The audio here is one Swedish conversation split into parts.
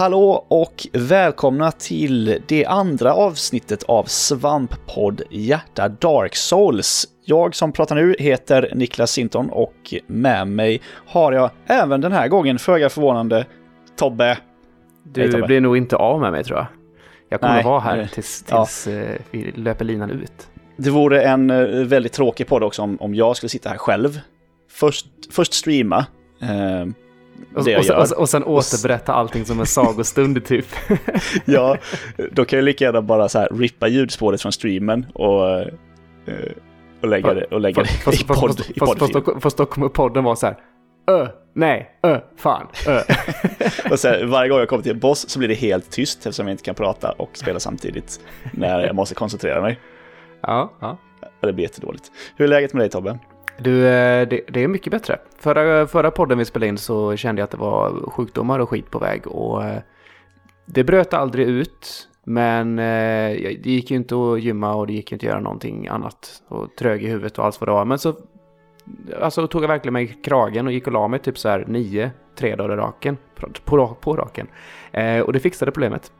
Hallå och välkomna till det andra avsnittet av Svamppodd Hjärta Dark Souls. Jag som pratar nu heter Niklas Sinton och med mig har jag även den här gången föga förvånande Tobbe. Du Hej, Tobbe. blir nog inte av med mig tror jag. Jag kommer Nej, att vara här nej. tills, Ja. tills eh, vi löper linan ut. Det vore en eh, väldigt tråkig podd också om, om jag skulle sitta här själv. Först, först streama. Eh, Och, det jag och, sen, gör. och, sen- och sen återberätta allting som en sagostund typ. ja, då kan jag lika gärna bara så här rippa ljudspåret från streamen och, eh, och lägga det, och lägga det Fast- i fast- podd. fast- i fast- poddfil. fast- då kommer podden vara så här. Ö, nej, ö, fan, ö. Och här, varje gång jag kommer till en boss så blir det helt tyst eftersom jag inte kan prata och spela samtidigt när jag måste koncentrera mig. Ja, ja. Det blir jättedåligt. Hur är läget med dig Tobbe? Du, eh, det, det är mycket bättre. Förra, förra podden vi spelade in så kände jag att det var sjukdomar och skit på väg och eh, det bröt aldrig ut. Men eh, det gick ju inte att gymma och det gick inte att göra någonting annat. Och trög i huvudet och allt vad det var. Men så alltså, tog jag verkligen mig i kragen och gick och la mig typ så här nio, tre dagar i raken. På, på, raken. Och det fixade problemet.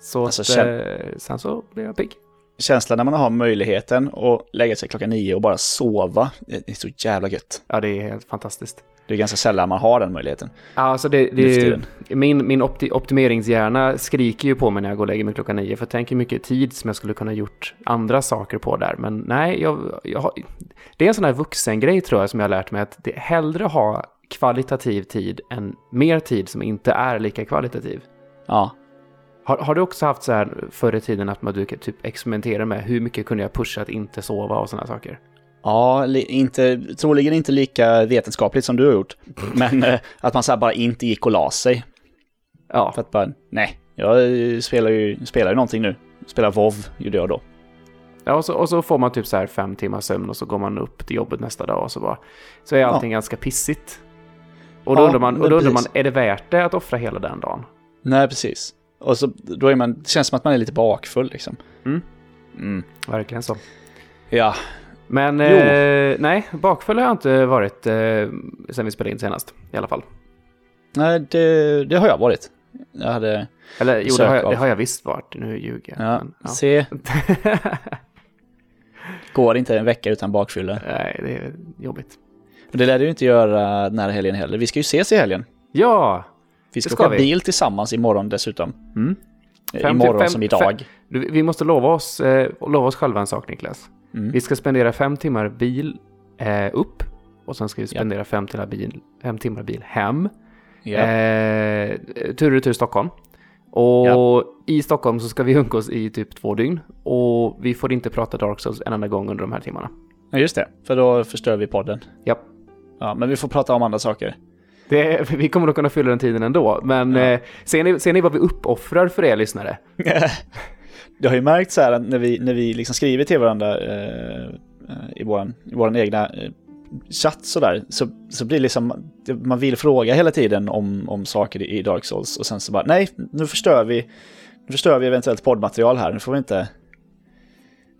Så Alltså, att, sen så blev jag pigg. Känslan när man har möjligheten att lägga sig klockan nio och bara sova, det är så jävla gött. Ja, det är helt fantastiskt. Det är ganska sällan man har den möjligheten. Ja, Alltså det, det, min min opti, optimeringshjärna skriker ju på mig när jag går och lägger mig klockan nio. För jag tänker mycket tid som jag skulle kunna gjort andra saker på där. Men nej, jag, jag har, det är en sån här vuxengrej tror jag som jag har lärt mig. Att det hellre ha kvalitativ tid än mer tid som inte är lika kvalitativ. Ja, Har, har du också haft så här förr i tiden att man du typ experimentera med hur mycket kunde jag pusha att inte sova och sådana saker? Ja, inte, troligen inte lika vetenskapligt som du har gjort. Men eh, att man så här bara inte gick och la sig. Ja, För att bara, nej, jag eh, spelar ju, spelar ju någonting nu. Spelar WoW gjorde jag då. Ja, och så, och så får man typ så här fem timmars sömn och så går man upp till jobbet nästa dag och så bara... Så är allting ganska pissigt. Och då Ja, undrar man, och då undrar man, är det värt det att offra hela den dagen? Nej, precis. Och så, då är man, det känns som att man är lite bakfull liksom. Mm. Mm. Verkligen så. Ja, Men eh, nej, bakfull har jag inte varit eh, sen vi spelade in senast i alla fall. nej, det, det har jag varit. Jag hade, Eller jo, det har, jag, av- det har jag visst varit. Nu ljuger jag. ja, men, ja. se, går inte en vecka utan bakfylla. nej, det är jobbigt. Och det lär du inte göra den här helgen heller. Vi ska ju ses i helgen. Ja! Vi ska, ska åka vi. bil tillsammans imorgon dessutom. Mm. Fem imorgon fem- som idag. Du, vi måste lova oss, eh, lova oss själva en sak, Niklas. Mm. Vi ska spendera fem timmar bil eh, upp och sen ska vi Ja. spendera fem, timmar bil, fem timmar bil hem. Ja. Eh, tur och retur Stockholm. Och i Stockholm så ska vi umgås i typ två dygn. Och vi får inte prata Dark Souls en enda gång under de här timmarna. ja, just det. För då förstör vi podden. Ja. Ja, men vi får prata om andra saker. Det, vi kommer nog kunna fylla den tiden ändå. Men Ja. eh, ser, ni, ser ni vad vi uppoffrar för er lyssnare? Det har ju märkt så här när vi, när vi liksom skriver till varandra eh, eh, i vår i våran egna eh, chatt så där, så, så blir det liksom, man vill fråga hela tiden om, om saker i Dark Souls och sen så bara, nej, nu förstör vi, nu förstör vi eventuellt poddmaterial här, nu får vi inte,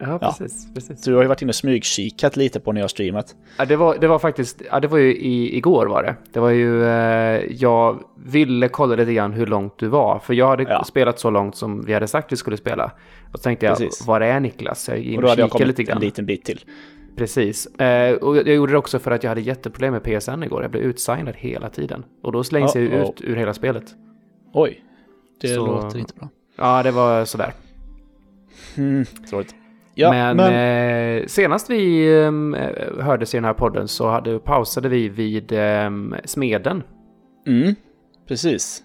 Ja, precis. precis. så du har ju varit inne och smygkikat lite på när jag har streamat. Ja, det, var, det var faktiskt, ja, det var ju i, igår var det. Det var ju, eh, jag ville kolla lite grann hur långt du var. För jag hade Ja. spelat så långt som vi hade sagt vi skulle spela. Och så tänkte jag, Precis. var är Niklas? Jag gick Och och, då hade jag kommit lite grann. en liten bit till. Precis. Eh, och jag gjorde det också för att jag hade jätteproblem med PSN igår. Jag blev utsignad hela tiden. Och då slängs jag ju Uh-oh. ut ur hela spelet. Oj, det Så- låter inte bra. Ja, det var sådär. Mm, tråkigt. Ja, men men, Eh, senast vi eh, hördes i den här podden så hade, pausade vi vid eh, smeden. Mm, precis.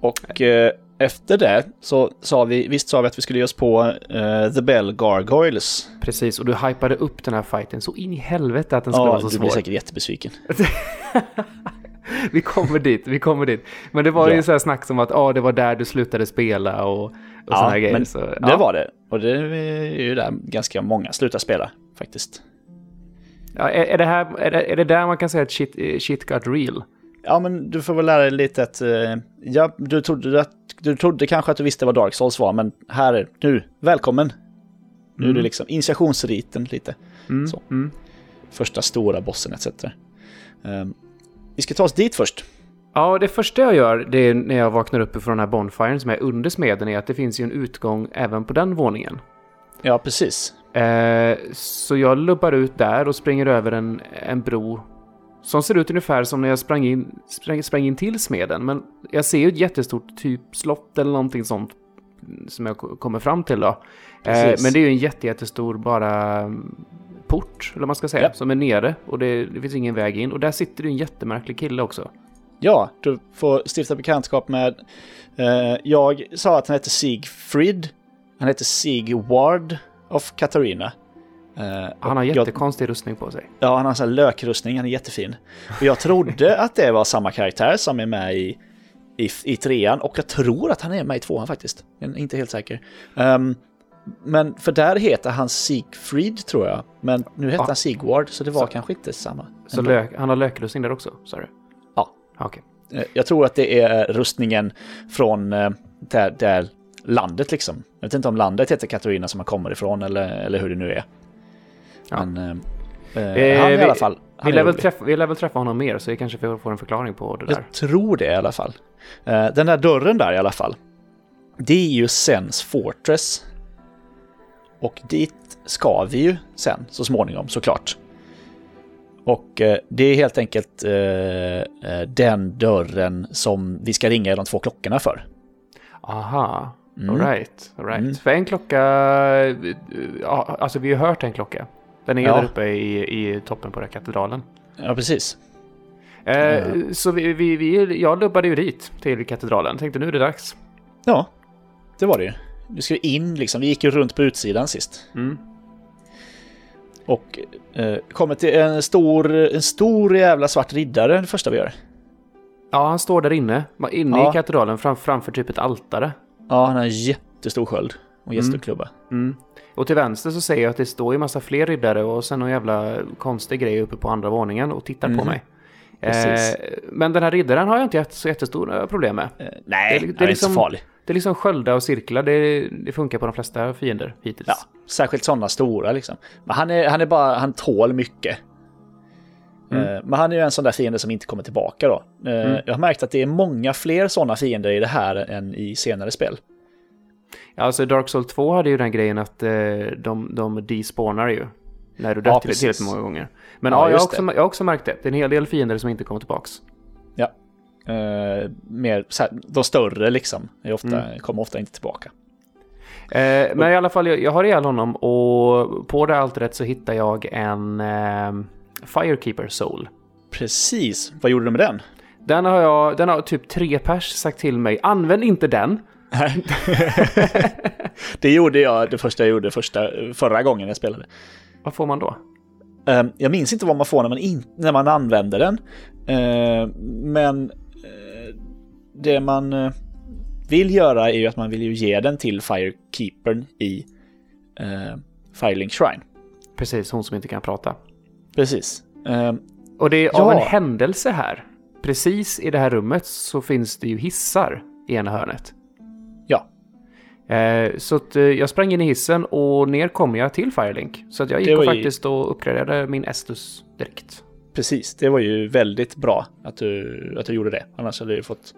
Och eh, efter det så sa vi, visst sa vi att vi skulle ge oss på eh, The Bell Gargoyles. Precis, och du hypade upp den här fighten så in i helvete att den skulle Ja, vara så du svår. blir säkert jättebesviken. Vi kommer dit, vi kommer dit. Men det var Ja. ju så här snack som att ah, det var där du slutade spela och, och Ja, grejer. men så, Det ja. var det. Och det är ju där ganska många slutar spela faktiskt. Ja, är, är, det här, är, det, är det där man kan säga att shit, shit got real? Ja, men du får väl lära dig lite att... eh, Ja, du trodde, att, du trodde kanske att du visste vad Dark Souls var, men här, är- nu, välkommen. Nu är Mm. det liksom initiationsriten lite. Mm, Så. mm. Första stora bossen etc. Um, vi ska ta oss dit först. Ja, det första jag gör det är när jag vaknar upp från den här bonfiren som är under smeden är att det finns ju en utgång även på den våningen. Ja, precis. Eh, så jag lubbar ut där och springer över en, en bro som ser ut ungefär som när jag sprang in, sprang, sprang in till smeden. Men jag ser ju ett jättestort typ slott eller någonting sånt som jag ko- kommer fram till då. Eh, Precis. men det är ju en jätte, jättestor bara port, eller vad man ska säga, Ja. som är nere och det, det finns ingen väg in. Och där sitter det en jättemärklig kille också. Ja, du får stifta bekantskap med... Eh, jag sa att han hette Siegfried. Han heter Sigward of Katarina. Eh, Han har och jag- jättekonstig rustning på sig. Ja, han har en sån här lökrustning, han är jättefin. Och jag trodde att det var samma karaktär som är med i, i, i trean och jag tror att han är med i tvåan faktiskt. Jag är inte helt säker. Ehm, men för där heter han Siegfried tror jag. Men nu heter Ja. han Sigward så det var Så- kanske inte samma. Så lök, han har lökrustning där också, sa du? Okej. Eh, Jag tror att det är rustningen från eh, där, där landet liksom. Jag vet inte om landet heter Katarina som han kommer ifrån eller, eller hur det nu är. Ja. Men eh, eh, han i vi- alla fall. Vi är lär, väl träffa, vi lär väl träffa honom mer, så vi kanske får en förklaring på det där. Jag tror det i alla fall. Den där dörren där i alla fall. Det är ju Sens Fortress. Och dit ska vi ju sen så småningom såklart. Och eh, det är helt enkelt eh, eh, den dörren som vi ska ringa de två klockorna för. Aha, Mm. alright. All right. Mm. För en klocka, ja, alltså vi har hört en klocka. Den är Ja. där uppe i, i toppen på den här katedralen. Ja, precis. Eh, Ja. Så vi, vi, vi, jag lubbade ju dit till katedralen. Tänkte nu är det dags. Ja, det var det ju. Nu ska vi in liksom. Vi gick ju runt på utsidan sist. Mm. Och eh, kommer till en stor, en stor jävla svart riddare det första vi gör. Ja, han står där inne. Inne Ja. i katedralen fram, framför typ ett altare. Ja, han har en jättestor sköld och jätteklubba. Mm. Och till vänster så ser jag att det står ju massa fler riddare och sen någon jävla konstig grej uppe på andra våningen och tittar på Mhm. mig. Precis. Eh, men den här riddaren har jag inte så jättestora problem med. Eh, nej, Det- det är är inte liksom- så farlig. Det är liksom sköldar och cirklar, det, det funkar på de flesta fiender hittills. Ja, särskilt sådana stora liksom. Men han är, han är bara, han tål mycket. Mm. Eh, Men han är ju en sån där fiende som inte kommer tillbaka då. Eh, Mm. Jag har märkt att det är många fler sådana fiender i det här än i senare spel. Ja, Alltså Dark Souls 2 hade ju den grejen att eh, de, de despawnar ju. När du Ja, dött precis. tillräckligt många gånger. Men Ja, ja, jag, har också, jag har också märkt det. Det är en hel del fiender som inte kommer tillbaks. Eh, mer, här, de större liksom är ofta, Mm. kommer ofta inte tillbaka. Eh, men i alla fall, jag, jag har ihjäl honom och på det altaret så hittar jag en eh, Firekeeper Soul. Precis, vad gjorde du med den? Den har jag, den har typ tre pers sagt till mig, använd inte den. det gjorde jag det första jag gjorde första, förra gången jag spelade. Vad får man då? Eh, Jag minns inte vad man får när man, in, när man använder den. Eh, Men det man eh, vill göra är ju att man vill ju ge den till Firekeepern i eh, Firelink Shrine. Precis, hon som inte kan prata. Precis. Eh, Och det är av Ja. en händelse här. Precis i det här rummet så finns det ju hissar i ena hörnet. Ja, Eh, så eh, jag sprang in i hissen och ner kom jag till Firelink. Så jag gick och ju- faktiskt och uppgraderade min Estus direkt. precis. Det var ju väldigt bra att du, att du gjorde det. Annars hade du fått...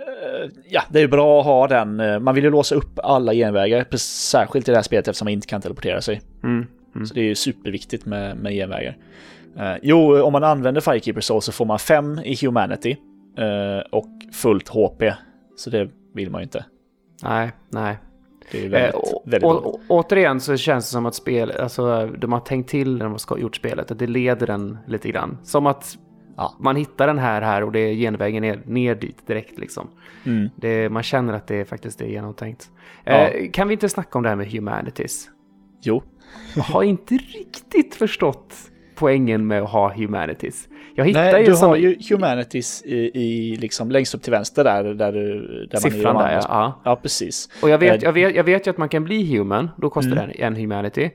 Eh, Ja, det är bra att ha den. Eh, Man vill ju låsa upp alla genvägar, särskilt i det här spelet eftersom man inte kan teleportera sig. Mm. Mm. Så det är ju superviktigt med, med genvägar. Eh, jo, om man använder Firekeeper Soul så får man 5 i Humanity eh, och fullt HP. Så det vill man ju inte. Nej, nej. Det är väldigt, Eh, väldigt och, återigen så känns det som att spel, alltså, de har tänkt till när de har gjort spelet, att det leder den lite grann. Som att Ja. man hittar den här här och det är genvägen ner, ner dit direkt liksom. Mm. Det, man känner att det faktiskt är genomtänkt. Ja. Eh, kan vi inte snacka om det här med humanities? Jo, Jag har inte riktigt förstått poängen med att ha humanities. Jag hittar Nej, ju du som har ju Humanities i, i liksom längst upp till vänster där, där, där siffran man är där, ja. ja. Precis. Och jag vet, Eh, jag, vet, jag vet ju att man kan bli human, då kostar Mm. det en, en humanity.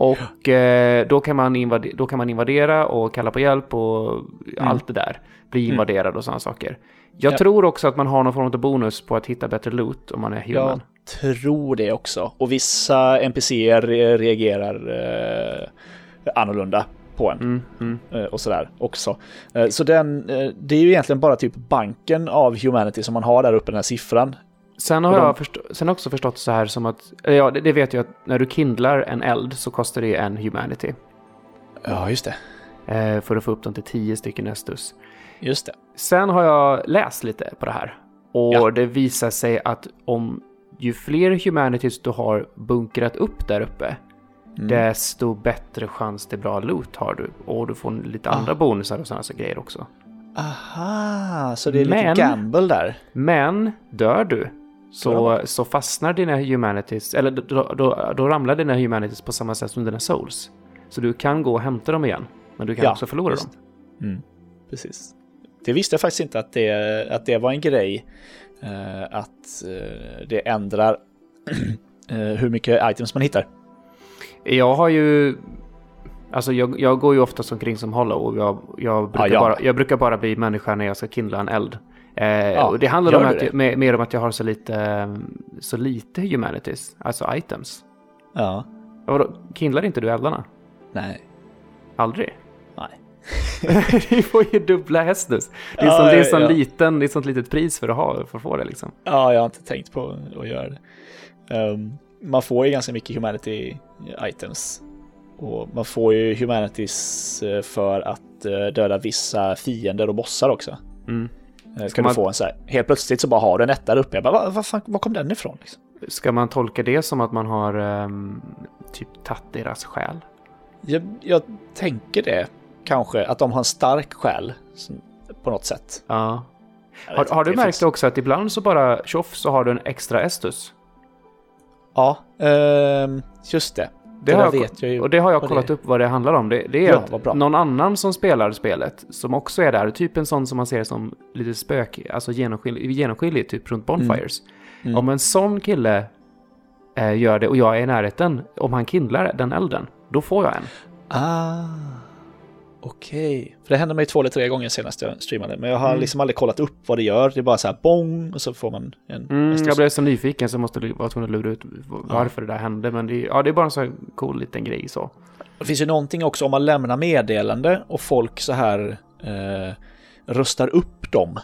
Och eh, då, kan man invadera, då kan man invadera och kalla på hjälp och allt det där. Bli invaderad och sådana saker. Jag Mm. Ja. tror också att man har någon form av bonus på att hitta bättre loot om man är human. Jag tror det också. Och vissa NPCer re- reagerar eh, annorlunda på en. Mm, mm. eh, och sådär också. Eh, Så den, eh, det är ju egentligen bara typ banken av humanity som man har där uppe, den här siffran. Sen har de- jag förstå- sen också förstått så här som att, eller ja det, det vet jag att när du kindlar en eld så kostar det en humanity. Ja, just det. Eh, för att få upp dem till 10 stycken Estus. Just det. Sen har jag läst lite på det här. Och Ja. det visar sig att om ju fler humanities du har bunkrat upp där uppe, Mm. desto bättre chans till bra loot har du. Och du får lite Ah. andra bonusar och sådana så grejer också. Aha, så det är Men- lite gamble där. Men dör du så, Ja. så fastnar dina humanities, eller då, då, då ramlar dina humanities på samma sätt som dina souls. Så du kan gå och hämta dem igen, men du kan Ja, också förlora just dem. Mm, precis. Det visste jag faktiskt inte att det, att det var en grej. eh, att eh, det ändrar eh, hur mycket items man hittar. Jag har ju... Alltså jag, jag går ju oftast omkring som hollow och jag, jag, brukar Ja, ja. Bara, jag brukar bara bli människa när jag ska kindla en eld. Eh, och det handlar om du att, det? med, mer om att jag har så lite, eh, så lite humanities, alltså items. Ja. Ja, Vadå, kindlar inte du eldarna? Nej. Aldrig? Nej. Ni får ju dubbla hästus. Det är, Ja, sån, det är ja, sån ja. liten, det är sånt litet pris för att ha, för att få det liksom. Ja, jag har inte tänkt på att göra det. Ehm, man får ju ganska mycket humanity items. Och man får ju humanities eh, för att döda vissa fiender och bossar också. Mm. Eh, Ska man- du få en så här, helt plötsligt så bara har du en etta där uppe. Jag bara, vad, vad fan, var kom den ifrån? Liksom? Ska man tolka det som att man har ehm, typ tagit deras själ? Jag, jag tänker det kanske, att de har en stark själ som- på något sätt. Ja. Har, har du märkt finns- också att ibland så bara tjoff så har du en extra estus? Ja, ehm, just det. Det, har där jag, vet jag ju. Och det har jag kollat det upp vad det handlar om. Det, det är Ja, någon annan som spelar spelet, som också är där, typ en sån som man ser som lite spök, alltså genomskinlig, genomskinlig typ runt Bonfires. Mm. Om en sån kille eh, gör det och jag är i närheten, om han kindlar den elden, då får jag en. Ah, okej. För det hände mig två eller tre gånger senast jag streamade. Men jag har Mm. liksom aldrig kollat upp vad det gör. Det är bara så här bong och så får man en Mm, jag blev så nyfiken så jag måste vara tvungen att lura ut varför det där hände. Men det, är- ja, det är bara en sån här cool liten grej så. Det finns ju någonting också om man lämnar meddelande och folk så här eh, röstar upp dem.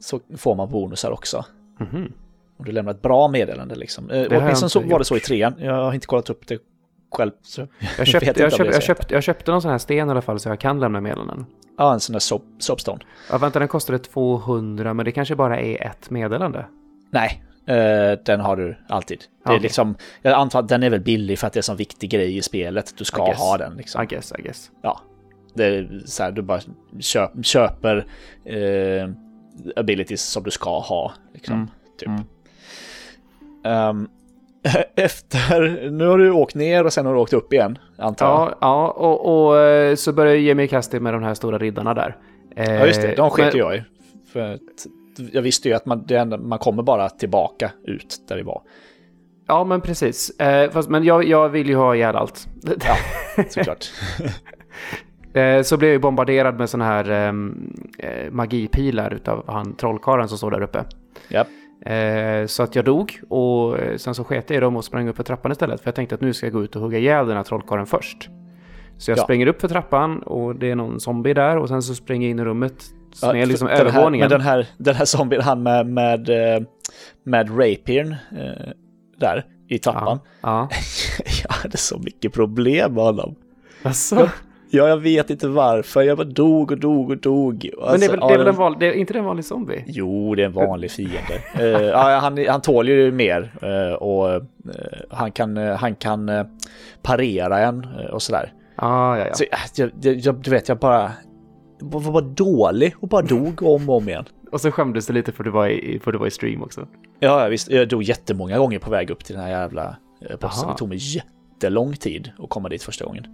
Så får man bonusar också. Mhm. Om du lämnar ett bra meddelande liksom. Eh, jag åtminstone så inte var det så i gjort. trean. Jag har inte kollat upp det själv. Jag, inte jag, är jag, så. köpte, jag köpte någon sån här sten i alla fall så jag kan lämna meddelanden. Ja, en sån där soap, soapstone. Ja, vänta, den kostade 200 men det kanske bara är ett meddelande. Nej, eh, den har du alltid. Det är liksom, jag antar att den är väl billig för att det är en sån viktig grej i spelet. Du ska ha den liksom. I guess, I guess. Ja. Det är så här, du bara köp, köper eh, abilities som du ska ha. Liksom, Mm. typ. Mm. Ehm, efter, nu har du åkt ner och sen har du åkt upp igen, antar jag. Ja, ja och, och eh, så började jag ge mig i kast med de här stora riddarna där. Eh, Ja, just det. De sket men- jag i. För jag visste ju att man, enda, man kommer bara tillbaka ut där vi var. Ja, men precis. Eh, fast, men jag, jag vill ju ha ihjäl allt. Ja, såklart. Eh, så blev jag ju bombarderad med såna här ehm, eh, magipilar utav han trollkarlen som står där uppe. Japp. Eh, så att jag dog och eh, sen så sket jag i dem och sprang upp för trappan istället. För jag tänkte att nu ska jag gå ut och hugga ihjäl den här trollkarlen först. Så jag Ja. springer upp för trappan och det är någon zombie där och sen så springer jag in i rummet som är liksom den här, övervåningen. Men den här, den här zombien, han med, med, eh, med rapiern eh, där i trappan. Ja. ja. Jag hade så mycket problem med honom. Alltså, Ja, jag vet inte varför. Jag bara dog och dog och dog. men det är Alltså, väl, det är väl en vanlig, det är inte det en vanlig zombie? Jo, det är en vanlig fiende. Ja, han, han tål ju mer eh, och eh, han kan, han kan parera en och sådär. Ah, ja, ja. Så, jag, jag, du vet, jag bara var, bara dålig och bara dog om och om igen. Och så skämdes du lite för du var i, för du var i stream också. Ja, visst. Jag dog jättemånga gånger på väg upp till den här jävla bossen. Det tog mig jättelång tid att komma dit första gången.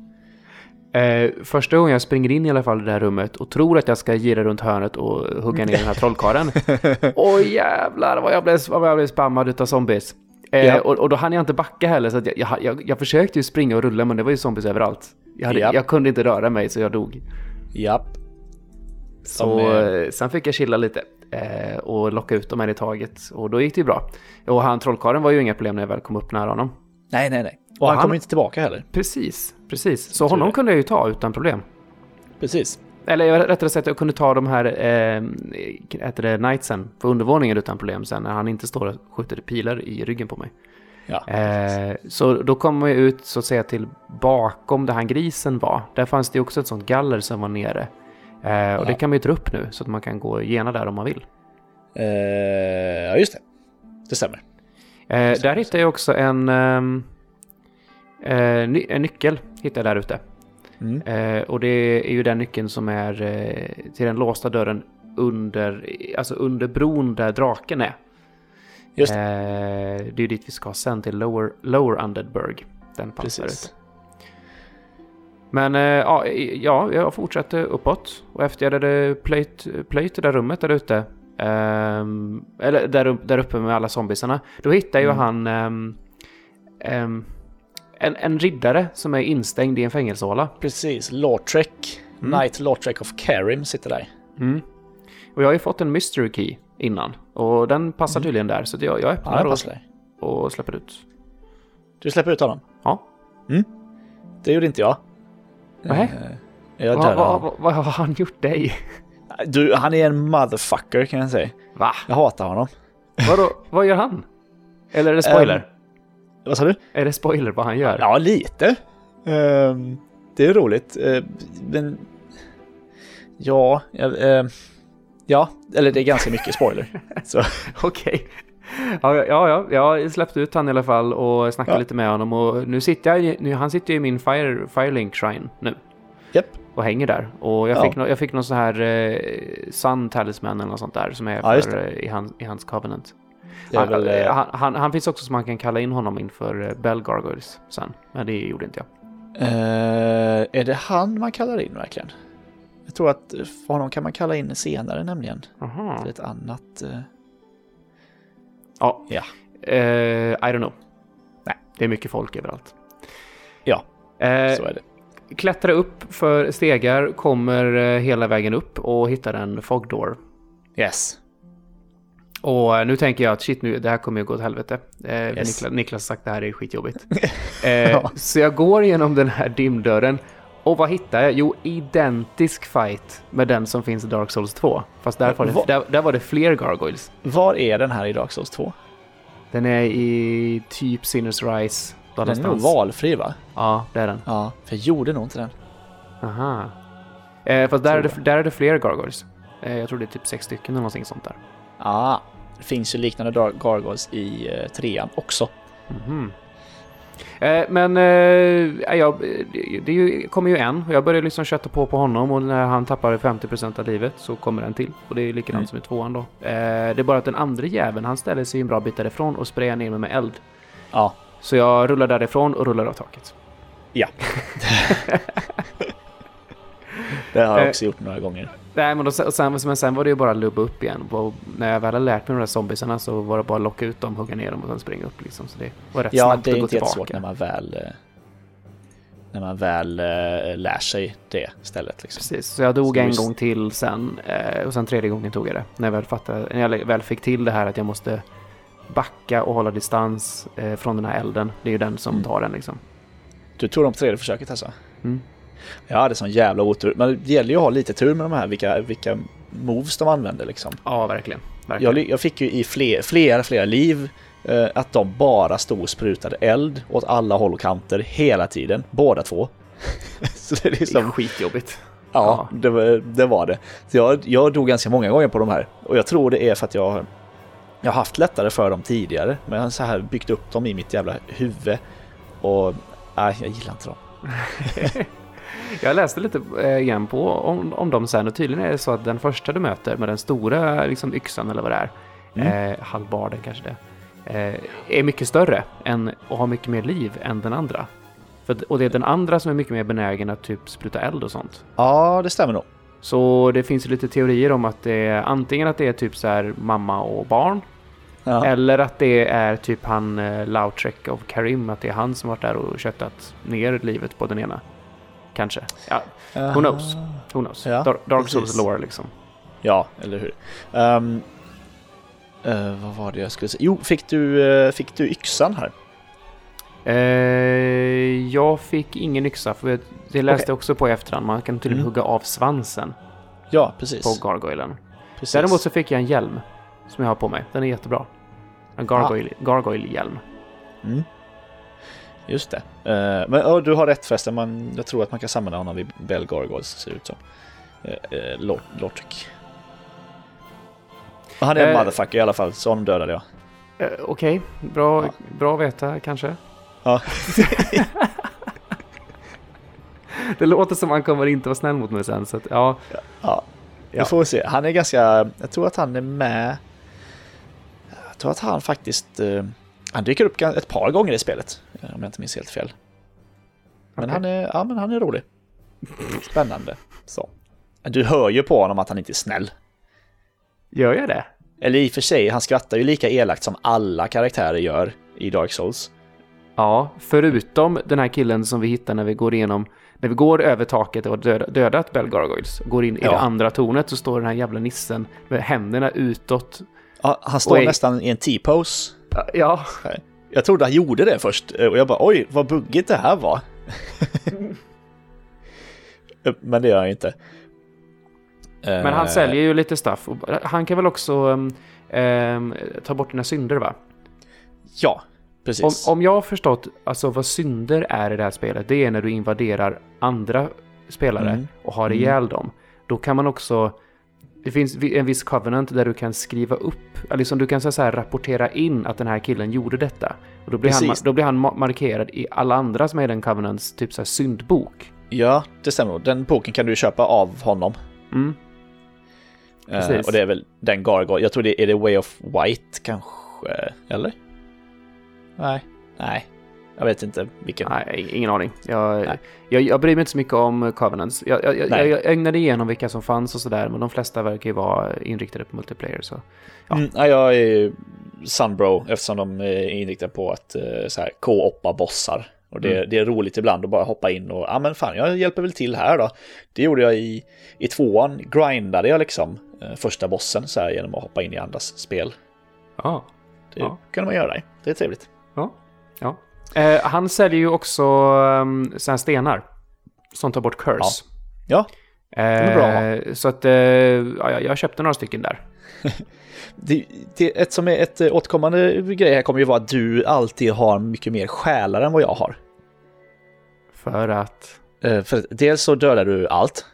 Eh, första gången jag springer in i alla fall i det här rummet och tror att jag ska gira runt hörnet och hugga ner den här trollkarlen. Åh jävlar vad jag blev, vad jag blev spammad utav zombies. Eh, Ja. och, och då hann jag inte backa heller så jag, jag, jag, jag försökte ju springa och rulla men det var ju zombies överallt. Jag, hade, Ja. kunde inte röra mig så jag dog. Japp. Så är- eh, sen fick jag chilla lite eh, och locka ut dem här i taget och då gick det ju bra. Och han trollkarlen var ju inga problem när jag väl kom upp nära honom. Nej, nej, nej. Och han, han- kommer inte tillbaka heller. Precis, precis. Så Tur honom det. kunde jag ju ta utan problem. precis. Eller rättare sagt, jag kunde ta de här det, knightsen på undervåningen utan problem sen när han inte står och skjuter pilar i ryggen på mig. Ja, Eh, så då kom man ju ut så att säga till bakom där han grisen var. Där fanns det också ett sånt galler som var nere. Eh, och det Ja. kan man ju dra upp nu så att man kan gå gena där om man vill. Eh, ja, just det. Det stämmer. Eh, där hittade jag också en, ehm, eh, ny, en nyckel hittade jag där ute. Mm. Eh, och det är ju den nyckeln som är eh, till den låsta dörren under, alltså under bron där draken är. Just det. Eh, det är ju dit vi ska sen till Lower, Lower Undeadburg. Den fanns där ute. Precis. Men eh, ja, ja, jag fortsatte uppåt och efter jag hade plöjt, plöjt det där rummet där ute, ehm, eller där, där uppe med alla zombiesarna, då hittade ju Mm. han ehm, ehm, en, en riddare som är instängd i en fängelsehåla. Precis. Lautrec. Mm. Knight Lautrec of Karim sitter där. Mm. Och jag har ju fått en mystery key innan och den passar tydligen där så jag, jag Ja, öppnar det och, och släpper ut. Du släpper ut honom? Ja. Det gjorde inte jag. Nej. Eh, Jag Vad va, va, vad har han gjort dig? Du, han är en motherfucker kan jag säga. Va? Jag hatar honom. Vadå, vad gör han? Eller är det spoiler? Vad sa du? är det spoiler vad han gör? Ja, lite. Ehm, det är roligt. Ehm, men... Ja, ehm, ja, eller det är ganska mycket spoiler. Så, Okej. Ja, ja, ja, jag har släppt ut han i alla fall och snackat Ja. lite med honom och nu sitter jag, nu, han sitter ju i min Fire, Firelink Shrine nu japp. och hänger där. Och jag Ja. fick, nå- jag fick någon sån här eh, Sun Talisman eller något sånt där som är för, eh, i, hans, i hans Covenant. Han, väl, eh, han, han, han finns också som man kan kalla in honom inför eh, Bell Gargoyles sen, men det gjorde inte jag. eh, är det han man kallar in verkligen? Jag tror att honom kan man kalla in senare nämligen. Aha. Till ett annat... Ja. Ja. Eh, I don't know. Nej, det är mycket folk överallt. Ja, Eh, så är det. klättra upp för stegar, kommer hela vägen upp och hittar en fog door. Yes. Och eh, nu tänker jag att shit, nu, det här kommer ju gå åt helvete. Eh, Yes. Niklas, Niklas sagt det här är skitjobbigt. eh, Ja. Så jag går igenom den här dimdörren. Och vad hittar jag? Jo, identisk fight med den som finns i Dark Souls 2. Fast där var det, där, där var det fler gargoyles. Var är den här i Dark Souls 2? Den är i typ Sinner's Rise. Den är nog valfri va? Ja, det är den. Ja, för jag gjorde nog inte den. Aha. Eh, fast där är, det, där är det fler gargoyles. Eh, jag tror det är typ sex stycken eller någonting sånt där. Ja, det finns ju liknande Gargoyles i eh, trean också. Mhm. Eh, men eh, ja, det, kommer ju en och jag börjar liksom kötta på på honom och när han tappar 50% av livet så kommer en till. Och det är likadant Mm. som i tvåan då. Eh, det är bara att den andra jäveln han ställer sig en bra bit därifrån och sprayar ner mig med eld. Ja, Så jag rullar därifrån och rullar av taket. ja. det har jag Eh. också gjort några gånger. Nej men, då, sen, men sen var det ju bara att lubba upp igen. Och när jag väl hade lärt mig de där zombiesarna så var det bara att locka ut dem, hugga ner dem och sen springa upp liksom. Så det var rätt Ja, snabbt det är att gå inte jättesvårt tillbaka. när man väl, eh, när man väl eh, lär sig det stället. Liksom. Precis, så jag dog Så en visst- gång till sen och sen tredje gången tog jag det. När jag väl, fattade, när jag väl fick till det här att jag måste backa och hålla distans eh, från den här elden. Det är ju den som Mm. tar den liksom. Du tog dem på tredje försöket alltså? Mm. Jag hade sån jävla otur. Men det gäller ju att ha lite tur med de här, vilka, vilka moves de använder liksom. Ja, verkligen. verkligen. Jag, jag fick ju i fler, flera, flera liv eh, att de bara stod och sprutade eld åt alla håll och kanter hela tiden. Båda två. Så det är Det är liksom, skitjobbigt. ja, det var, det var det. Så jag, jag dog ganska många gånger på de här. Och jag tror det är för att jag, jag har haft lättare för dem tidigare. Men jag har så här byggt upp dem i mitt jävla huvud. Och nej, jag gillar inte dem. Jag läste lite eh, igen på om, om dem sen och tydligen är det så att den första du möter med den stora liksom, yxan eller vad det är, Mm. eh, halvbarden kanske det eh, är mycket större än, och har mycket mer liv än den andra. För, och det är den andra som är mycket mer benägen att typ spruta eld och sånt. Ja, det stämmer nog. Så det finns lite teorier om att det är antingen att det är typ så här mamma och barn Ja. eller att det är typ han eh, Lautrec av Karim, att det är han som varit där och köttat ner livet på den ena. Kanske. Ja, who knows? Who knows? Ja, Dar- Dark precis. Souls lore liksom. Ja, eller hur. Ehm, eh, vad var det jag skulle säga? Jo, fick du, eh, fick du yxan här? Eh, jag fick ingen yxa för Det läste jag också på i efterhand. Man kan tydligen Mm. hugga av svansen Ja, precis. på gargoylen. precis. Däremot så fick jag en hjälm som jag har på mig. Den är jättebra. En gargoyle, gargoyle-hjälm. Mm. Just det. Eh, men oh, du har rätt förresten, man, jag tror att man kan samla honom vid Bell Gargoyles, ser det ut som. Uh, uh. Och Han är en Eh. motherfucker i alla fall, så honom dödade jag. Eh, Okej, bra, Ja. bra att veta kanske. Ja. det låter som han kommer inte vara snäll mot mig sen. Så att, ja, Ja, vi Ja. får se. Han är ganska, jag tror att han är med. Jag tror att han faktiskt, han dyker upp ett par gånger i spelet. eh, Om jag inte minns helt fel. Men, Okej. han, är, ja, men han är rolig. Spännande. Så. Du hör ju på honom att han inte är snäll. gör jag det? Eller i och för sig, han skrattar ju lika elakt som alla karaktärer gör i Dark Souls. Ja, förutom den här killen som vi hittar när vi går igenom, när vi går över taket och döda, dödat Bell Gargoyles, går in i Ja. det andra tornet så står den här jävla nissen med händerna utåt. Ja, Han står Oj. nästan i en T-pose. Ja, Jag trodde han gjorde det först eh, och jag bara oj, vad buggigt det här var. Men det gör han inte. men han säljer ju lite stuff. Han kan väl också um, ta bort dina synder va? Ja, Om, precis. om jag har förstått alltså, vad synder är i det här spelet, det är när du invaderar andra spelare Mm. och har Mm. ihjäl dem. Då kan man också... Det finns en viss covenant där du kan skriva upp, eller liksom du kan så här rapportera in att den här killen gjorde detta. Och då blir, han, då blir han ma- markerad i alla andra som är i den covenants typ så här syndbok. Ja, det stämmer. Den boken kan du köpa av honom. Mm. Eh, och det är väl den Gargoyle. Jag tror det är det Way of White kanske. Eller? Nej. Nej. Jag vet inte vilken. Nej, ingen aning. Jag, Nej. jag, jag bryr mig inte så mycket om Covenants. Jag, jag, jag, jag ägnade igenom vilka som fanns och sådär, men de flesta verkar ju vara inriktade på multiplayer. Så. Ja. Mm, ja, jag är Sunbro eftersom de är inriktade på att eh, så här, K-oppa bossar. Och det, Mm. det är roligt ibland att bara hoppa in och ja men fan jag hjälper väl till här då. Det gjorde jag i, i tvåan, grindade jag liksom eh, första bossen så här genom att hoppa in i andras spel. Ja. Det Ja. kan man göra, det är trevligt. Ja. ja. Eh, han säljer ju också um, såna här stenar som tar bort curse. Ja, är bra att Eh, så att eh, ja, jag- jag köpte några stycken där. det, det, ett som är ett eh, återkommande grej här kommer ju vara att du alltid har mycket mer själar än vad jag har. För att... Eh, för dels så dödar du allt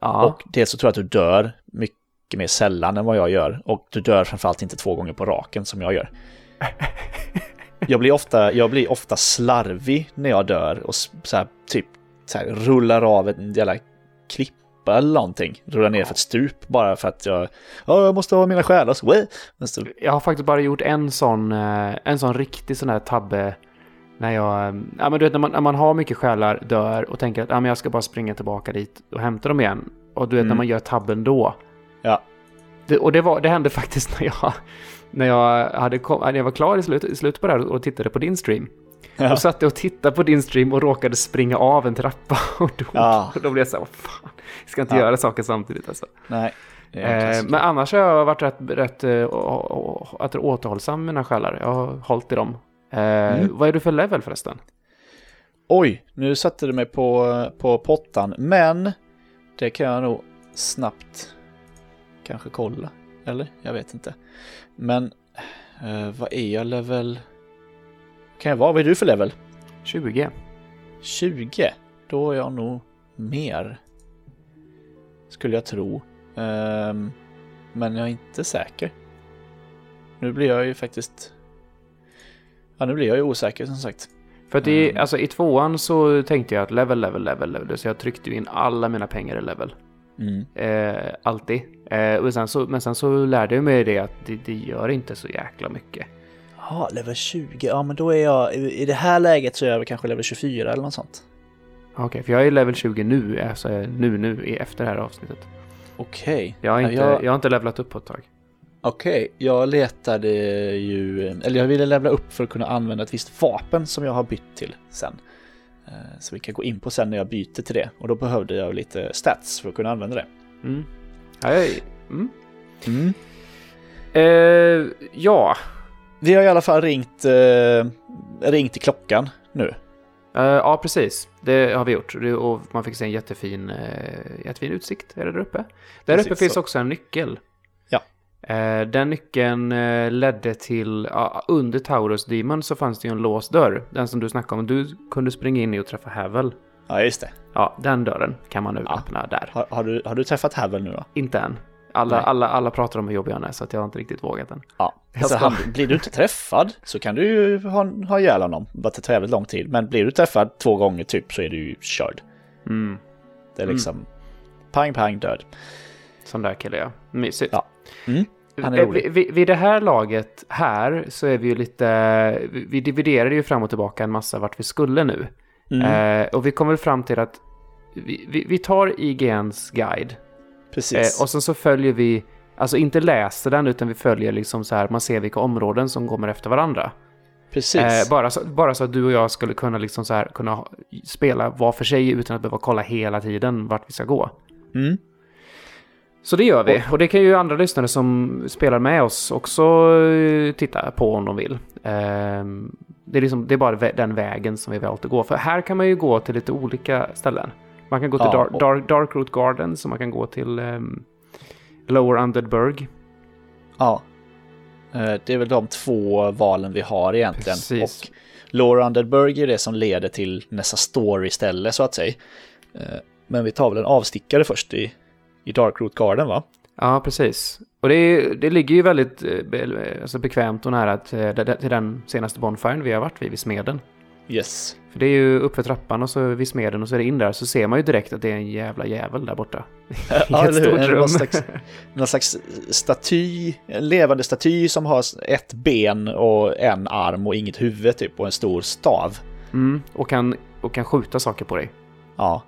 Ja. och dels så tror jag att du dör mycket mer sällan än vad jag gör. Och du dör framförallt inte två gånger på raken som jag gör. Jag blir ofta, jag blir ofta slarvig när jag dör och så här, typ så här, rullar av en jävla klippa eller någonting. Rullar ner för ett stup bara för att jag, ja, jag måste ha mina själar. Så, så, Jag har faktiskt bara gjort en sån, eh, en sån riktig sån här tabbe. När jag, eh, ja men du vet när man, när man har mycket själar, dör och tänker att ja, men jag ska bara springa tillbaka dit och hämta dem igen. Och du vet Mm. när man gör tabben då. ja. Det, och det, var, det hände faktiskt när jag, när jag, hade kom, när jag var klar i, slut, i slutet på det här och tittade på din stream. Ja. Då satt jag och tittade på din stream och råkade springa av en trappa och dog. Ja. Och då blev jag så här, "Vad fan, jag ska inte Ja. göra saker samtidigt alltså. Nej. Eh, men annars har jag varit rätt, rätt eh, å- å- att återhållsam med mina själar. Jag har hållit i dem. Eh, Mm. Vad är du för level förresten? Oj, nu satte du mig på, på pottan, men det kan jag nog snabbt kanske kolla. Eller? Jag vet inte. Men eh, vad är jag level? Kan jag vara? Vad är du för level? 20. 20? Då är jag nog mer. Skulle jag tro. Ehm, men jag är inte säker. Nu blir jag ju faktiskt... Ja, nu blir jag ju osäker som sagt. För att i, Mm. alltså, i tvåan så tänkte jag att level, level, level, level. Så jag tryckte in alla mina pengar i level. Mm. Eh, alltid. Eh, och sen så, men sen så lärde jag mig det att det, det gör inte så jäkla mycket. Ja, level 20. Ja, men då är jag... I i det här läget så är jag väl kanske level 24 eller något sånt. Okej, för jag är level 20 nu, alltså nu, nu, efter det här avsnittet. Okej. Jag har inte, jag- jag har inte levlat upp på ett tag. Okej, jag letade ju... Eller jag ville levla upp för att kunna använda ett visst vapen som jag har bytt till sen. Eh, Så vi kan gå in på sen när jag byter till det. Och då behövde jag lite stats för att kunna använda det. Mm. Jag, mm. Mm. Eh, ja, Vi har i alla fall ringt, eh, ringt till klockan nu. Eh, ja, precis. Det har vi gjort. Och man fick se en jättefin, uh, jättefin utsikt. Där uppe? Där Precis, uppe finns så. också en nyckel. Eh, den nyckeln eh, ledde till, ja, under Taurus Demon så fanns det ju en låst dörr. Den som du snackade om. Du kunde springa in i och träffa Havel. Ja, just det. Ja, den dörren kan man nu Ja. öppna där. Har, har, du, har du träffat Havel nu då? Inte än. Alla, Nej. alla, alla pratar om hur jobbig han är så att jag har inte riktigt vågat än. Ja. Ska- han, blir du inte träffad så kan du ju ha, ha ihjäl honom. Det tar jävligt lång tid. Men blir du träffad två gånger typ så är du ju körd. Mm. Det är liksom pang, pang, död. Sån där kille ja. Mysigt. Ja. Mm. Eh, vid, vid, det här laget här så är vi ju lite, vi, vi dividerade ju fram och tillbaka en massa vart vi skulle nu. Mm. Eh, och vi kom väl fram till att vi, vi, vi tar IGNs guide Precis. eh, och sen så följer vi, alltså inte läser den utan vi följer liksom så här, man ser vilka områden som kommer efter varandra. Precis. Eh, bara, så, bara så att du och jag skulle kunna liksom så här, kunna spela var för sig utan att behöva kolla hela tiden vart vi ska gå. Mm. Så det gör vi. Och det kan ju andra lyssnare som spelar med oss också eh, titta på om de vill. Ehm, Det är, liksom, det är bara den vägen som vi valt att gå. För här kan man ju gå till lite olika ställen. Man kan gå till Ja, Dark, och- Dark, Darkroot Gardens och man kan gå till um, Lower Undeadburg. Ja. Eh, Det är väl de två valen vi har egentligen. Precis. Och Laura Underberg är det som leder till nästa story-ställe så att säga. Eh, Men vi tar väl en avstickare först i, i Darkroot Garden va? Ja, precis. Och det, det ligger ju väldigt eh, be, alltså bekvämt och nära till, eh, till den senaste bonfiren vi har varit vid, vid smeden. Yes. För det är ju uppför trappan och så vid smeden och så är det in där så ser man ju direkt att det är en jävla jävel där borta. Ja, eller hur? En-. Någon slags, någon slags staty, en levande staty som har ett ben och en arm och inget huvud typ och en stor stav. Mm, och, kan, och kan skjuta saker på dig. Ja.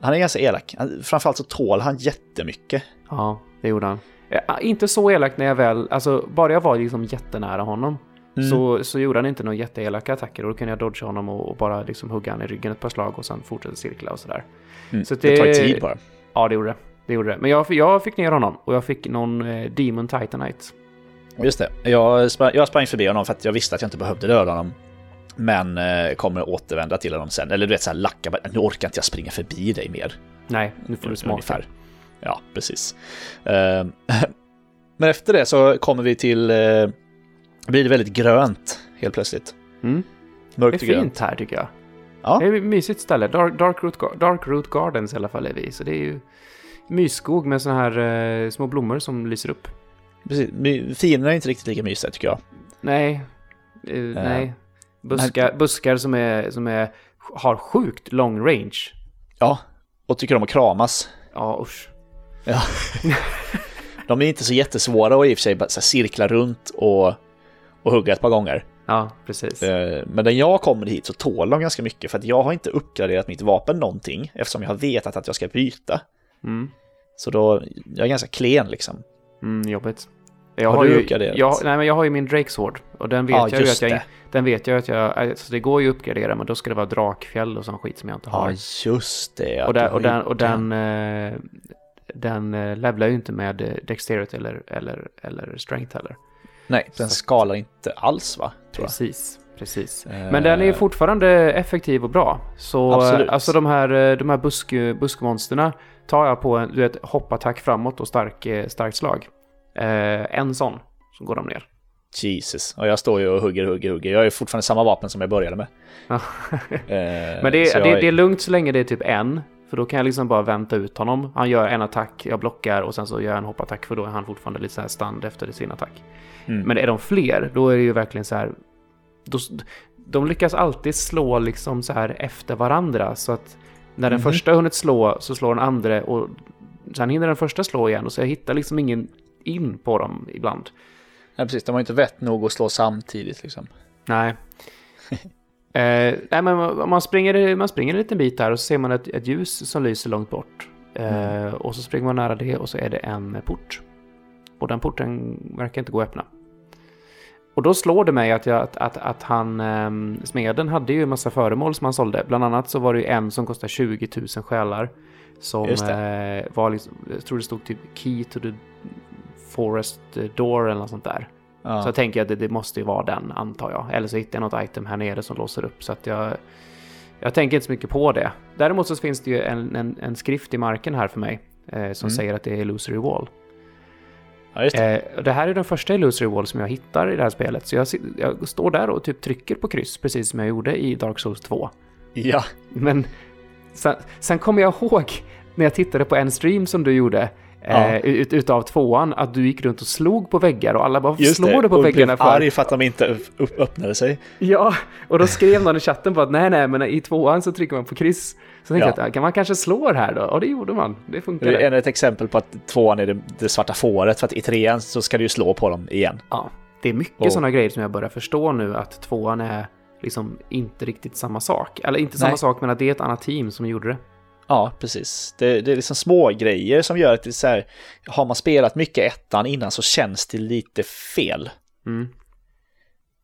Han är ganska elak. Framförallt så tål han jättemycket. Ja, det gjorde han. Ja, inte så elak när jag väl, alltså bara jag var liksom jättenära honom. Mm. Så, så gjorde han inte några jätteelaka attacker och då kunde jag dodga honom och, och bara liksom hugga han i ryggen ett par slag och sen fortsätta cirkla och sådär. Mm. Så det... det- tar tid bara. Ja, det gjorde det. Det gjorde det. Men jag, jag fick ner honom och jag fick någon eh, Demon Titanite. Just det. Jag sprang, jag sprang förbi honom för att jag visste att jag inte behövde döda honom. Men eh, kommer återvända till honom sen. Eller du vet så här lacka, nu orkar inte jag springa förbi dig mer. Nej, nu får du smaka. Ungefär. Ja, precis. Eh, Men efter det så kommer vi till... Eh, blir det väldigt grönt helt plötsligt. Mm. Det är Mörkt och grönt. fint här tycker jag. Ja. Det är ett mysigt ställe. Dark, Dark, Root, Dark Root Gardens i alla fall är vi. Så det är ju mysskog med såna här eh, små blommor som lyser upp. Precis. Fienderna är inte riktigt lika mysiga tycker jag. Nej, eh, nej. Buskar, buskar som, är, som är, har sjukt long range. Ja, och tycker om att kramas. Ja, usch. Ja. De är inte så jättesvåra att i och för sig bara cirkla runt och, och hugga ett par gånger. Ja, precis. Eh, Men när jag kommer hit så tål de ganska mycket för att jag har inte uppgraderat mitt vapen någonting eftersom jag har vetat att jag ska byta. Mm. Så då, jag är ganska klen liksom. Mm, jobbigt. Jag Har har, du ju, uppgraderat? jag, nej, men jag har ju min Drake Sword. Och den vet Ja, jag ju att jag, det. den vet jag att jag, alltså det går ju att uppgradera men då ska det vara drakfjäll och sån skit som jag inte har. Ja, just det. och, där, och ju den, och den, eh, den eh, levlar ju inte med eh, Dexterity eller, eller, eller Strength heller. Nej, den Så- skalar inte alls va? Tror jag. Precis, precis. Men den är fortfarande effektiv och bra. Så Absolut. alltså de här, de här busk, buskmonsterna tar jag på en du vet, hoppattack framåt och stark, starkt slag. Eh, en sån, så går de ner. Jesus. Och jag står ju och hugger, hugger, hugger. Jag har ju fortfarande samma vapen som jag började med. Eh, Men det, är- det, det är lugnt så länge det är typ en. För då kan jag liksom bara vänta ut honom. Han gör en attack, jag blockar och sen så gör jag en hoppattack för då är han fortfarande lite så här stand efter sin attack. Mm. Men är de fler, då är det ju verkligen så här... Då, de lyckas alltid slå liksom så här efter varandra. Så att när den Mhm. första hunnit slå så slår den andra och sen hinner den första slå igen. Och så jag hittar liksom ingen in på dem ibland. Nej, precis. De har inte vett nog att slå samtidigt liksom. Nej. eh, nej, men man springer, man springer en liten bit där och så ser man ett, ett ljus som lyser långt bort. Eh, Och så springer man nära det och så är det en port. Och den porten verkar inte gå att öppna. Och då slår det mig att, jag, att, att, att han, ehm, smeden hade ju en massa föremål som han sålde. Bland annat så var det ju en som kostade 20 000 själar. Som eh, var liksom, jag tror det stod typ Key to the Forest Door eller något sånt där. Ja. Så jag tänker att det, det måste ju vara den, antar jag. Eller så hittar jag något item här nere som låser upp. Så att jag, Jag tänker inte så mycket på det. Däremot så finns det ju en, en, en skrift i marken här för mig eh, som Mm. säger att det är Illusory Wall. Ja, just det. Eh, det här är den första Illusory Wall som jag hittar i det här spelet. Så jag, jag står där och typ trycker på kryss, precis som jag gjorde i Dark Souls 2. Ja, Men sen, sen kommer jag ihåg när jag tittade på en stream som du gjorde Ja. eh, ut, utav tvåan, att du gick runt och slog på väggar och alla bara just slår du på och väggarna för? arg för att de inte upp, öppnade sig. Ja, och då skrev någon i chatten på att nej, nej, men i tvåan så trycker man på kryss. Så tänkte Ja. jag att kan man kanske slår här då? Och det gjorde man. Det Det är funkade. ett exempel på att tvåan är det, det svarta fåret, för att i trean så ska du ju slå på dem igen. Ja, det är mycket Och- sådana grejer som jag börjar förstå nu att tvåan är liksom inte riktigt samma sak. Eller inte samma Nej. sak, men att det är ett annat team som gjorde det. Ja, precis. Det, det är liksom små grejer som gör att det är så här, har man spelat mycket ettan innan så känns det lite fel. Mm.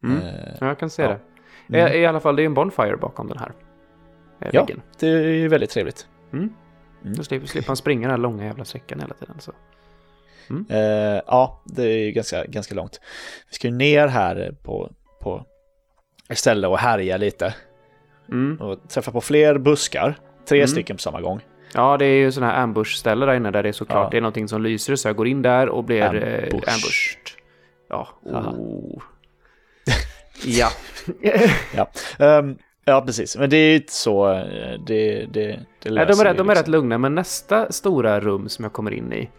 Mm. Eh, Ja, jag kan se ja. det. Mm. I, I alla fall, det är en Bonfire bakom den här eh, Ja. väggen. det är ju väldigt trevligt. Mm. Mm. Då slipper, slipper man springa den här långa jävla sträckan hela tiden. Så. Eh, ja, det är ju ganska, ganska långt. Vi ska ju ner här på, på ett ställe och härja lite. Mm. Och träffa på fler buskar. Tre Mm. stycken på samma gång. Ja, det är ju sådana här ambush-ställe där inne där det är såklart Ja. det är någonting som lyser så jag går in där och blir ambush. Eh, Ambush. ambushed. Ja. Oh. ja. Ja, Ehm, ja precis. Men det är ju inte så... eh, Det, det, det Nej, de, är, de är rätt liksom. lugna, men nästa stora rum som jag kommer in i.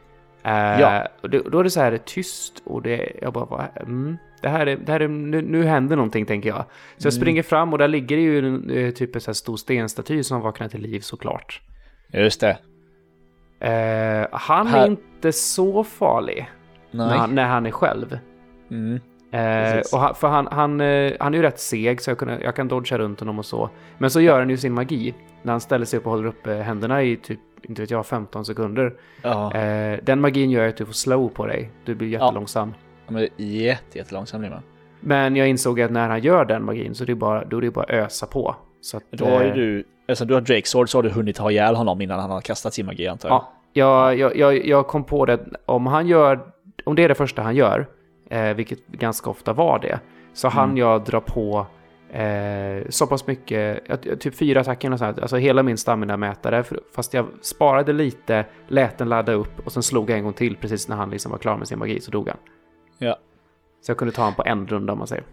Eh, Ja. och det, då är det så här tyst och det, jag bara, mm, det här är, det här är nu, nu händer någonting tänker jag. Så jag Mm. springer fram och där ligger det ju en, eh, typ en så här stor stenstaty som vaknar till liv såklart. Just det. Eh, han Här- är inte så farlig när Nej. han, när han är själv. Mm. Precis. och han, för han, han, han är ju rätt seg så jag, kunde, jag kan dodga runt honom och så. Men så gör han ju sin magi. När han ställer sig upp och håller upp händerna i typ, inte vet jag, 15 sekunder. Ja, Eh, den magin gör att du får slow på dig. Du blir jättelångsam. men det är jätte, jättelångsam blir man. Men jag insåg att när han gör den magin så är det bara, då är det bara att ösa på. Så att, Då har ju eh, du... Eftersom du har Drake Sword så har du hunnit ha ihjäl honom innan han har kastat sin magi antar jag. Ja, jag, jag, jag, kom på det. Om han gör, om det är det första han gör, eh, vilket ganska ofta var det, så han Mm. jag dra på eh, så pass mycket, typ fyra attacker och sånt, alltså hela min stamina-mätare, fast jag sparade lite, lät den ladda upp och sen slog jag en gång till precis när han liksom var klar med sin magi så dog han. Ja. Så jag kunde ta honom på en runda om man säger.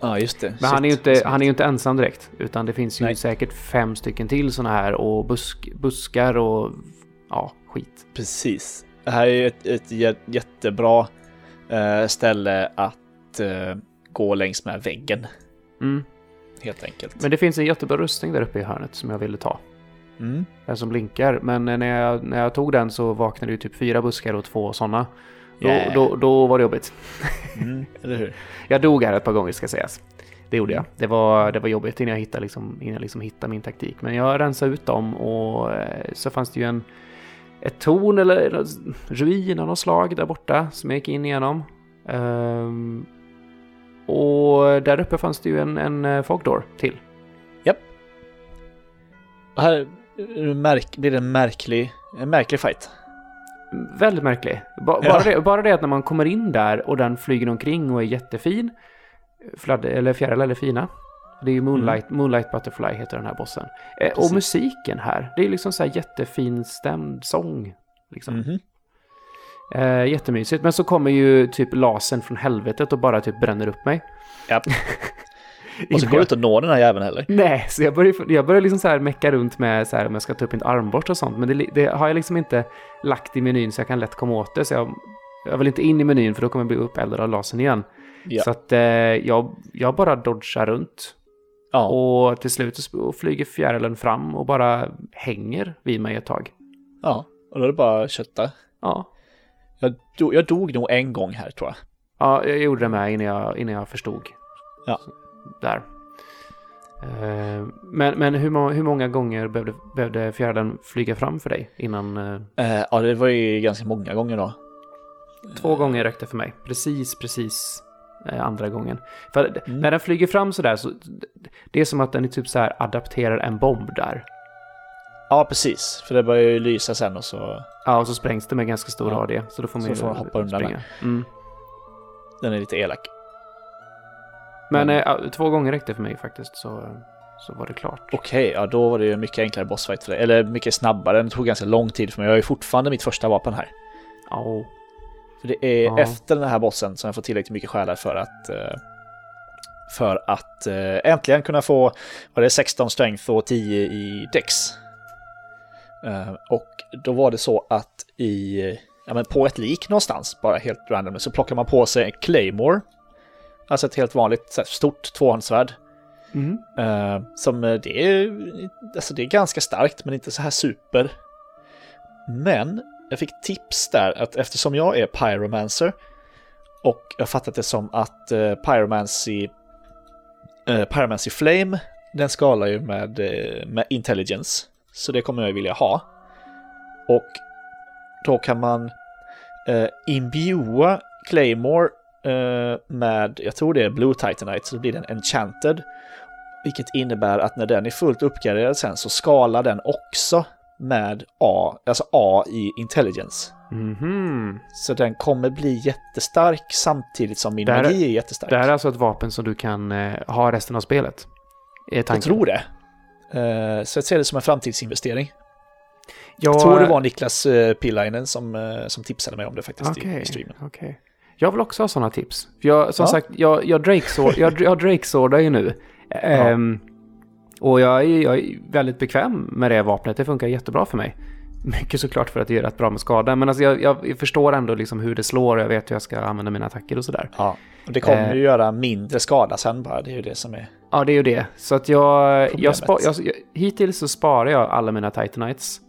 Ja, just det. Men han är, ju Shit. inte, han är inte ensam direkt, utan det finns ju Nej. säkert fem stycken till sådana här och busk, buskar och ja, skit. Precis. Det här är ju ett, ett jä- jättebra eh, ställe att eh, gå längs med väggen, Mm. helt enkelt. Men det finns en jättebra rustning där uppe i hörnet som jag ville ta. Mm. Den som blinkar. Men när jag, när jag tog den så vaknade ju typ fyra buskar och två sådana. Då, Yeah. då, då var det jobbigt. Mm. Eller hur? Jag dog här ett par gånger ska sägas. Det gjorde jag. Det var, det var jobbigt innan jag hittade, liksom, innan jag liksom hittade min taktik. Men jag rensade ut dem och eh, så fanns det ju en, ett torn eller ruin av något slag där borta som jag gick in igenom. Ehm, och där uppe fanns det ju en, en eh, fogdoor till. Och här märk- blir det en märklig, en märklig fight. Väldigt märklig. Ba- Ja. bara, det, bara det att när man kommer in där och den flyger omkring och är jättefin. Fladd, eller fjäril eller fina. Det är ju Moonlight, Moonlight Butterfly heter den här bossen. Eh, och Precis. musiken här, det är liksom så här jättefin stämd sång. Liksom. Mhm. Eh, jättemysigt. Men så kommer ju typ lasern från helvetet och bara typ bränner upp mig. Ja. Och så går det inte att nå den här jäveln heller. Nej, så jag börjar, jag börjar liksom så här mecka runt med så här om jag ska ta upp mitt armborst och sånt. Men det, det har jag liksom inte lagt i menyn så jag kan lätt komma åt det. Så jag, jag vill inte in i menyn för då kommer jag bli uppeldad av lasern igen. Ja. Så att eh, jag, jag bara dodgar runt. Ja. Och till slut så flyger fjärilen fram och bara hänger vid mig ett tag. ja. Och då är det bara att kötta. Ja, Jag dog, jag dog nog en gång här tror jag. ja jag gjorde det med innan jag, innan jag förstod. Ja. Så, där. Eh, men men hur, må, hur många gånger behövde, behövde fjärilen flyga fram för dig innan... Eh, Eh, ja, det var ju ganska många gånger då. Två gånger räckte för mig. Precis, precis andra gången. För Mm. när den flyger fram sådär så det är som att den är typ så här adapterar en bomb där. Ja, precis. För det börjar ju lysa sen och så... Ja, och så sprängs det med ganska stor Ja. radie. Så då får man Så ju får man hoppa undan springa. Mm. Den är lite elak. Men Men- eh, två gånger räckte för mig faktiskt. Så, så var det klart. Okej, ja då var det ju mycket enklare bossfight för dig. Eller mycket snabbare. Det tog ganska lång tid för mig. Jag har ju fortfarande mitt första vapen här. Ja. För det är Ja. efter den här bossen som jag får tillräckligt mycket själar för att eh, för att eh, äntligen kunna få vad det är 16 strength och 10 i dex. Eh, och då var det så att i ja, men på ett lik någonstans, bara helt random, så plockar man på sig en claymore. Alltså ett helt vanligt här, stort tvåhandssvärd. Mm. Eh, som eh, det är, alltså det är ganska starkt men inte så här super. Men jag fick tips där att eftersom jag är pyromancer och jag fattat det som att uh, pyromancy, eh, pyromancy flame den skalar ju med, med intelligence. Så det kommer jag vilja ha. Och då kan man uh, imbua claymore eh, med, jag tror det är blue titanite, så då blir den enchanted. Vilket innebär att när den är fullt uppgraderad sen så skalar den också med A, alltså A i intelligence. Mhm. Så den kommer bli jättestark samtidigt som min magi är jättestark. Det här är alltså ett vapen som du kan eh, ha resten av spelet? Är jag tror det. Eh, så jag ser det som en framtidsinvestering. Jag, Jag tror det var Niklas uh, Pillainen som, eh, som tipsade mig om det faktiskt Okej, i streamen. okej. Jag vill också ha sådana tips. Jag, som Ja. sagt, jag, jag Drake-sword- jag, jag Drake-swordar ju nu. Ehm, och jag är, jag är väldigt bekväm med det vapnet. Det funkar jättebra för mig. Mycket såklart för att det gör rätt bra med skada. Men alltså jag, jag förstår ändå liksom hur det slår och jag vet hur jag ska använda mina attacker och sådär. Ja. Och det kommer Eh. ju göra mindre skada sen bara, det är ju det som är... Ja, det är ju det. Så att jag, jag, spa, jag, jag hittills så sparar jag alla mina Titanites.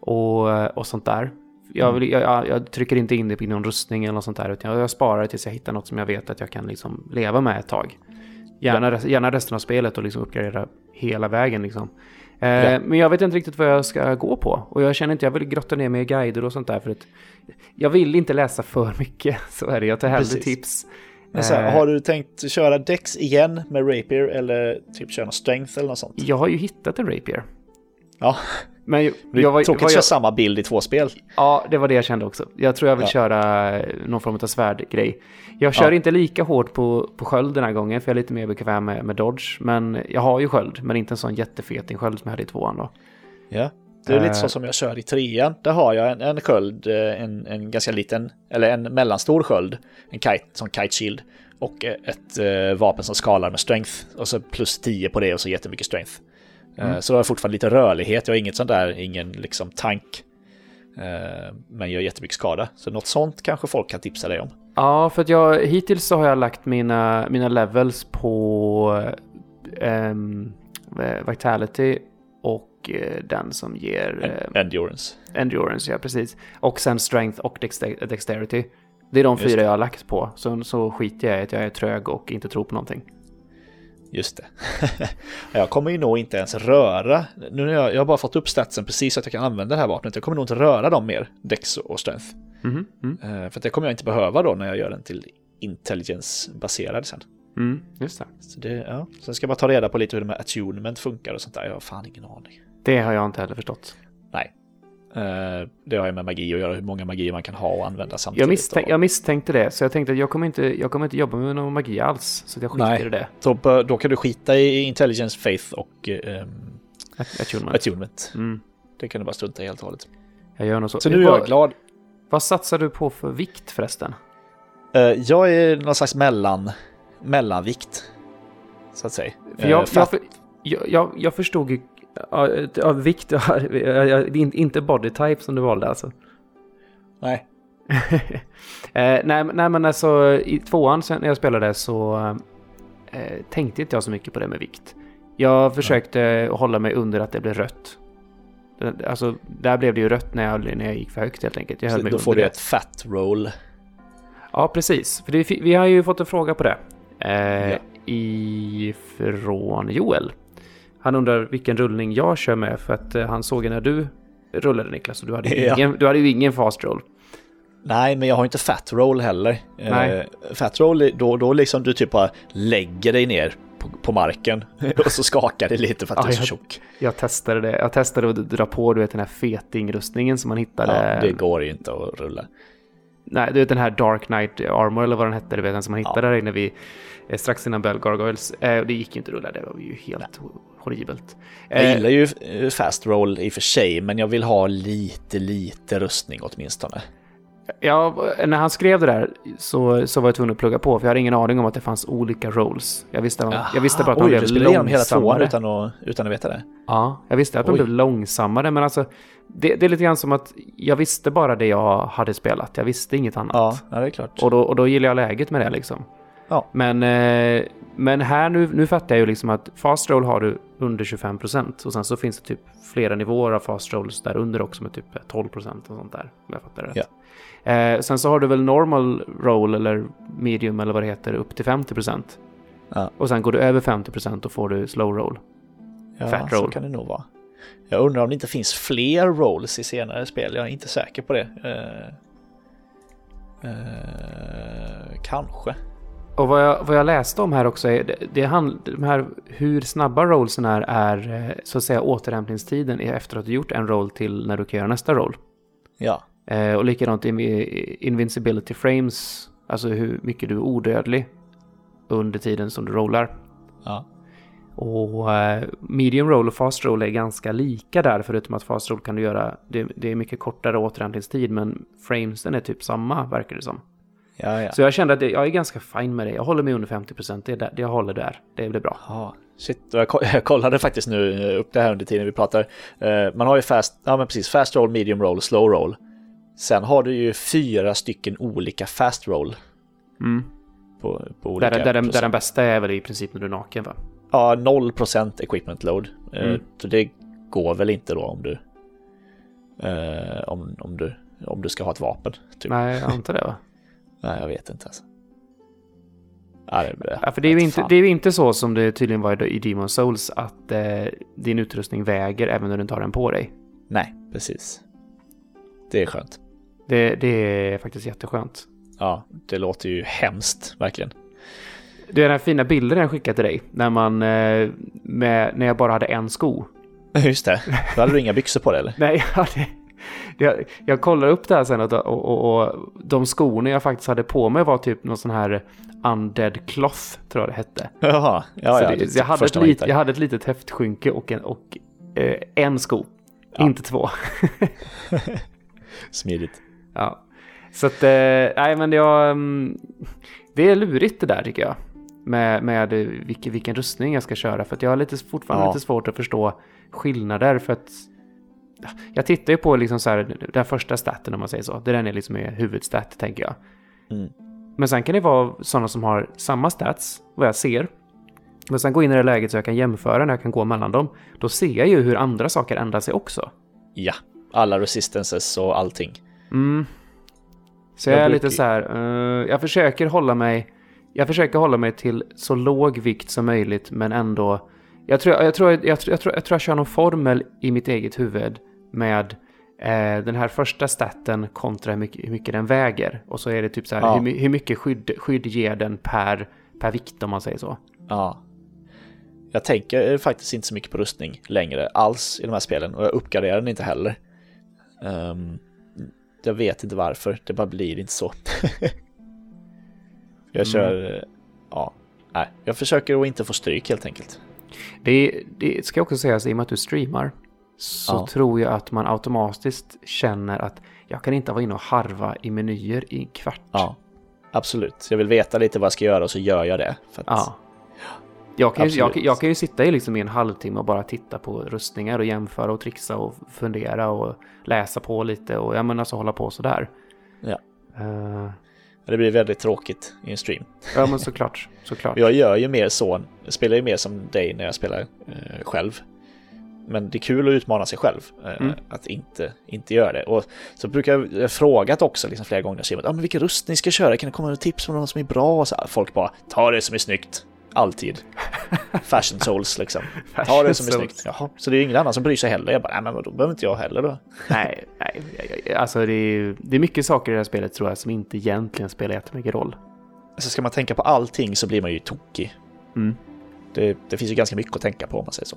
Och, och sånt där. Jag, Mm. vill, jag, jag, trycker inte in det i någon rustning eller något sånt där. Utan jag, sparar det tills jag hittar något som jag vet att jag kan liksom leva med ett tag. Gärna, res- gärna resten av spelet och liksom uppgradera hela vägen liksom. Eh, Ja. Men jag vet inte riktigt vad jag ska gå på. Och jag känner inte, jag vill grotta ner mig i guider och sånt där. För att jag vill inte läsa för mycket. Så är det, jag tar hellre Precis. tips. Här, Eh, har du tänkt köra Dex igen med Rapier eller typ köra Strength eller något sånt? Jag har ju hittat en rapier. Ja, Men jag, det är jag var, tråkigt var att köra samma bild i två spel. Ja, det var det jag kände också. Jag tror jag vill Ja. köra någon form av svärdgrej. Jag kör Ja. inte lika hårt på, på sköld den här gången, för jag är lite mer bekväm med, med dodge. Men jag har ju sköld, men inte en sån jättefeting sköld som jag hade i tvåan då. Ja. Det är lite Eh. så som jag kör i trean. Där har jag en, en sköld, eh, en, en ganska liten, eller en mellanstor sköld, en kite, som kite shield. Och eh, ett eh, vapen som skalar med strength. Och så plus 10 på det och så jättemycket strength. Eh, Mm. Så då har jag fortfarande lite rörlighet. Jag har inget sånt där, ingen liksom tank. Eh, men gör jättemycket skada. Så något sånt kanske folk kan tipsa dig om. Ja, för att jag hittills så har jag lagt mina, mina levels på eh, Vitality och eh, den som ger eh, Endurance. Endurance, ja precis. Och sen Strength och dexter- Dexterity. Det är de Just fyra det. jag har lagt på. Så, så skiter jag i att jag är trög och inte tror på någonting. Just det. jag kommer ju nog inte ens röra, nu när jag, jag har bara fått upp statsen precis så att jag kan använda det här vapnet. Jag kommer nog inte röra dem mer, Dex och Strength. Mm. Eh, För det kommer jag inte behöva då när jag gör den till intelligence-baserad sen. Mm, just det. Så det, ja. Sen ska jag bara ta reda på lite hur det med attunement funkar och sånt där. Jag har fan ingen aning. Det har jag inte heller förstått. Nej. Eh, Det har ju med magi att göra, hur många magier man kan ha och använda samtidigt. Jag, misstänk, jag misstänkte det, så jag tänkte att jag kommer inte, jag kommer inte jobba med någon magi alls. Så jag skiter Nej. i det. då, bör- då kan du skita i intelligence, faith och Att- Attunement. attunement. Mm, Det kan du bara strunta i helt och hållet. jag gör nog så. Så nu är jag glad. Vad satsar du på för vikt förresten? Eh, Jag är någon slags mellan, mellanvikt. Så att säga. För Eh, jag, jag, jag, jag förstod ju... Ja, ja, vikt, ja, inte body type som du valde alltså. Nej. Eh, nej, nej men alltså i tvåan när jag spelade så eh, tänkte inte jag så mycket på det med vikt. Jag försökte hålla mig under att det blev rött. Alltså där blev det ju rött när jag, när jag gick för högt helt enkelt. Jag Så då får du det. ett fat roll. Ja, precis. För det, vi har ju fått en fråga på det. Eh, Ja. Ifrån Joel. Han undrar vilken rullning jag kör med för att eh, han såg när du rullade Niklas och du hade, ju Ja. ingen, du hade ju ingen fast roll. Nej, men jag har inte fat roll heller. Nej. Eh, fat roll, då, då liksom du typ bara lägger dig ner på, på marken och så skakar det lite för att Ja, du är så jag- tjock. Jag testade det. Jag testade att dra på du vet, den här fetingrustningen som man hittade. Ja, det går ju inte att rulla. nej, du vet den här Dark Knight Armor eller vad den hette, du vet den som man Ja. hittade där inne vid, eh, strax innan Bell Gargoyles. Det gick ju inte att rulla, det var ju helt horribelt. Jag Eh, gillar ju eh, fast roll i och för sig, men jag vill ha lite, lite rustning åtminstone. Ja, när han skrev det där så, så var jag tvungen att plugga på, för jag hade ingen aning om att det fanns olika roles. Jag visste, jag visste bara att de Oj, blev igenom hela tvåan långsammare. utan att, utan att veta det? Ja, jag visste att de Oj. blev långsammare, men alltså det, det är lite grann som att jag visste bara det jag hade spelat. Jag visste inget annat. Ja, ja det är klart. Och, då, och då gillar jag läget med det liksom. Ja. Men, eh, men här nu, nu fattar jag ju liksom att fast roll har du under 25% och sen så finns det typ flera nivåer av fast rolls där under också med typ 12% och sånt där. Om jag fattar rätt. Eh, sen så har du väl normal roll eller medium eller vad det heter upp till 50%. Ja. Och sen går du över 50% då får du slow roll. Ja, Fat så roll. kan det nog vara. Jag undrar om det inte finns fler rolls i senare spel. Jag är inte säker på det. Eh, eh, kanske. Och vad jag, vad jag läste om här också är det, det hand, de här hur snabba rollsen är, är eh, så att säga återhämtningstiden efter att du gjort en roll till när du kan göra nästa roll. Ja, Eh, och likadant invincibility frames, alltså hur mycket du är odödlig under tiden som du rollar. ja, Och eh, medium roll och fast roll är ganska lika där, förutom att fast roll kan du göra, det, det är mycket kortare återhämtningstid, men framesen är typ samma, verkar det som. Ja, ja. Så jag kände att det, jag är ganska fin med det. Jag håller mig under 50%, det är där, det jag håller där. Det blir bra. Ja, shit. Jag, ko- jag kollade faktiskt nu eh, upp det här under tiden vi pratar. Eh, Man har ju fast, ja men precis, fast roll, medium roll, slow roll. Sen har du ju fyra stycken olika fast roll Mm. på, på olika Där, där, den, där procent. den bästa är väl i princip när du är naken va? Ja, 0% equipment load. Eh, Mm. Så det går väl inte då om du om, om du om du ska ha ett vapen. Typ. Nej, jag antar det va? Jag vet inte alltså. Ja, det, Ja, för det är, ju inte, fan. det är inte så som det tydligen var i Demon Souls att eh, din utrustning väger även när du inte har den på dig. Nej, precis. Det är skönt. Det, det är faktiskt jätteskönt. Ja, det låter ju hemskt, verkligen. Det är den här fina bilden jag skickade till dig. När, man, eh, med, när jag bara hade en sko. Just det. Då hade du inga byxor på dig eller? Nej, jag, hade, jag, jag kollade upp det här sen och, och, och, de skorna jag faktiskt hade på mig var typ någon sån här undead cloth, tror jag det hette. Jaha, ja, ja. det, jag, hade ett lit, jag hade ett litet häftskynke och en, och, eh, en sko. Ja. Inte två. Smidigt. Ja. Så att, eh, nej men jag, mm, det är lurigt det där tycker jag. Med, med vilken, vilken rustning jag ska köra. För att jag har lite, fortfarande Ja. lite svårt att förstå skillnader. För att jag tittar ju på liksom så här, den första staten om man säger så. Det är den är liksom är huvudstat tänker jag. Mm. Men sen kan det vara sådana som har samma stats, vad jag ser. Men sen gå in i det läget så jag kan jämföra när jag kan gå mellan dem. Då ser jag ju hur andra saker ändrar sig också. Ja, alla resistances och allting. Mm. Så Jag jag är brukar- lite så här, eh, jag försöker hålla mig, jag försöker hålla mig till så låg vikt som möjligt men ändå, jag tror jag, tror, jag, tror, jag, tror, jag, tror, jag tror jag kör någon formel i mitt eget huvud med eh, den här första staten kontra hur mycket, hur mycket den väger. Och så är det typ så här, Ja. hur, hur mycket skydd, skydd ger den per, per vikt om man säger så. Ja. Jag tänker faktiskt inte så mycket på rustning längre alls i de här spelen och jag uppgraderar den inte heller. Ehm, jag vet inte varför, det bara blir inte så. jag kör, ja, nej, jag försöker att inte få stryk helt enkelt. Det, det ska också sägas, i och med att du streamar, så Ja. tror jag att man automatiskt känner att jag kan inte vara inne och harva i menyer i en kvart. Ja, absolut. Jag vill veta lite vad jag ska göra och så gör jag det. Att, Ja. Jag kan, ju, jag, jag kan ju sitta i liksom i en halvtimme och bara titta på rustningar och jämföra och trixa och fundera och läsa på lite och jag menar så hålla på sådär. Ja. Uh, Det blir väldigt tråkigt i en stream. ja men såklart, såklart. Jag gör ju mer så, jag spelar ju mer som dig när jag spelar eh, själv. Men det är kul att utmana sig själv, eh, Mm. att inte, inte göra det. Och så brukar jag jag frågat också liksom, flera gånger, jag ah, men vilken rustning ska jag köra? Kan det komma några tips på någon som är bra? Och så folk bara, ta det som är snyggt. Alltid. Fashion souls liksom. Ta det som är snyggt. Jaha. Så det är ingen annan som bryr sig heller. Jag bara, nej men då behöver inte jag heller då. Nej, nej, alltså det är, det är mycket saker i det här spelet tror jag som inte egentligen spelar jättemycket roll. Så ska man tänka på allting så blir man ju tokig. Mm. Det, det finns ju ganska mycket att tänka på om man säger så.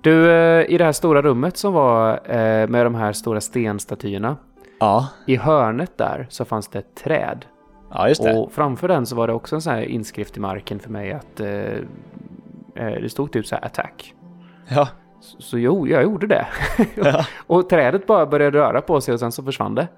Du, eh, i det här stora rummet som var eh, med de här stora stenstatyerna. Ja, I hörnet där så fanns det ett träd. ja just det. Och framför den så var det också en sån här inskrift i marken för mig att eh, eh, det stod typ så här attack. Ja, Så, så jo, jag gjorde det. Ja. och trädet bara började röra på sig och sen så försvann det.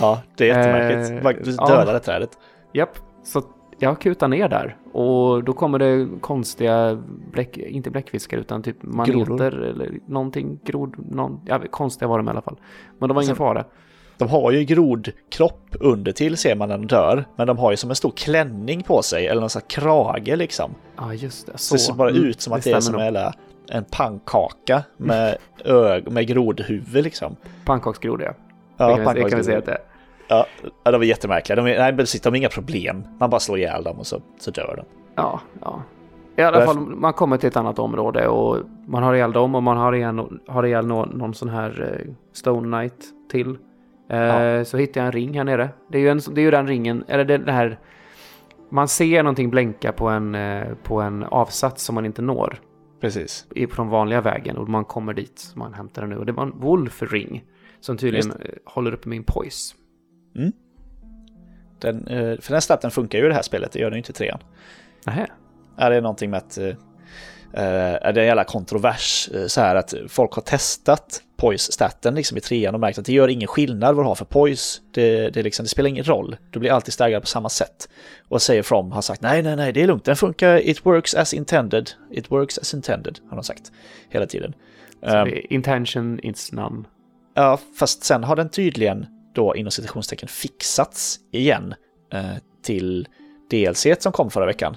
ja det är jättemärkligt. Eh, Du ja. dödade trädet. Japp, så jag kutar ner där och då kommer det konstiga, bläck, inte bläckfiskar utan typ maneter eller någonting, grod, någon, ja, konstiga var de i alla fall. Men det var ingen Alltså, fara. De har ju grodkropp under till ser man när de dör, men de har ju som en stor klänning på sig, eller någon sån här krage liksom. Ja, just det. Så det ser bara Mm, ut som att det, är som nog. en, pannkaka med, ög, med grodhuvud liksom. Pannkaksgroda, ja. Ja, det kan, vi, det kan vi säga att det är. Ja, de är jättemärkliga. De, är, nej, precis, de har inga problem. Man bara slår ihjäl dem och så, så dör de. Ja, ja. I alla fall, man kommer till ett annat område och man har ihjäl dem och man har ihjäl, har ihjäl någon, någon sån här eh, Stone Knight till. Eh, Ja. Så hittar jag en ring här nere. Det är ju, en, det är ju den ringen, eller det, det här... Man ser någonting blänka på en, eh, på en avsats som man inte når Precis. i- på den vanliga vägen och man kommer dit man hämtar den nu. Och det var en Wolf Ring som tydligen eh, håller uppe min poise. Den, eh, för den staten funkar ju i det här spelet, det gör den ju inte i trean. Nähä. Är det någonting med att... eh, eh, är det en jävla kontrovers så här att folk har testat poise-staten liksom i trean och märkt att det gör ingen skillnad vad du har för poise. Det, det, liksom, det spelar ingen roll. Du blir alltid staggrad på samma sätt. Och säger From har sagt nej, nej, nej, det är lugnt. Den funkar. It works as intended. It works as intended, har de sagt hela tiden. Är intention is none. Ja, fast sen har den tydligen då inom citationstecken fixats igen eh, till DLC som kom förra veckan.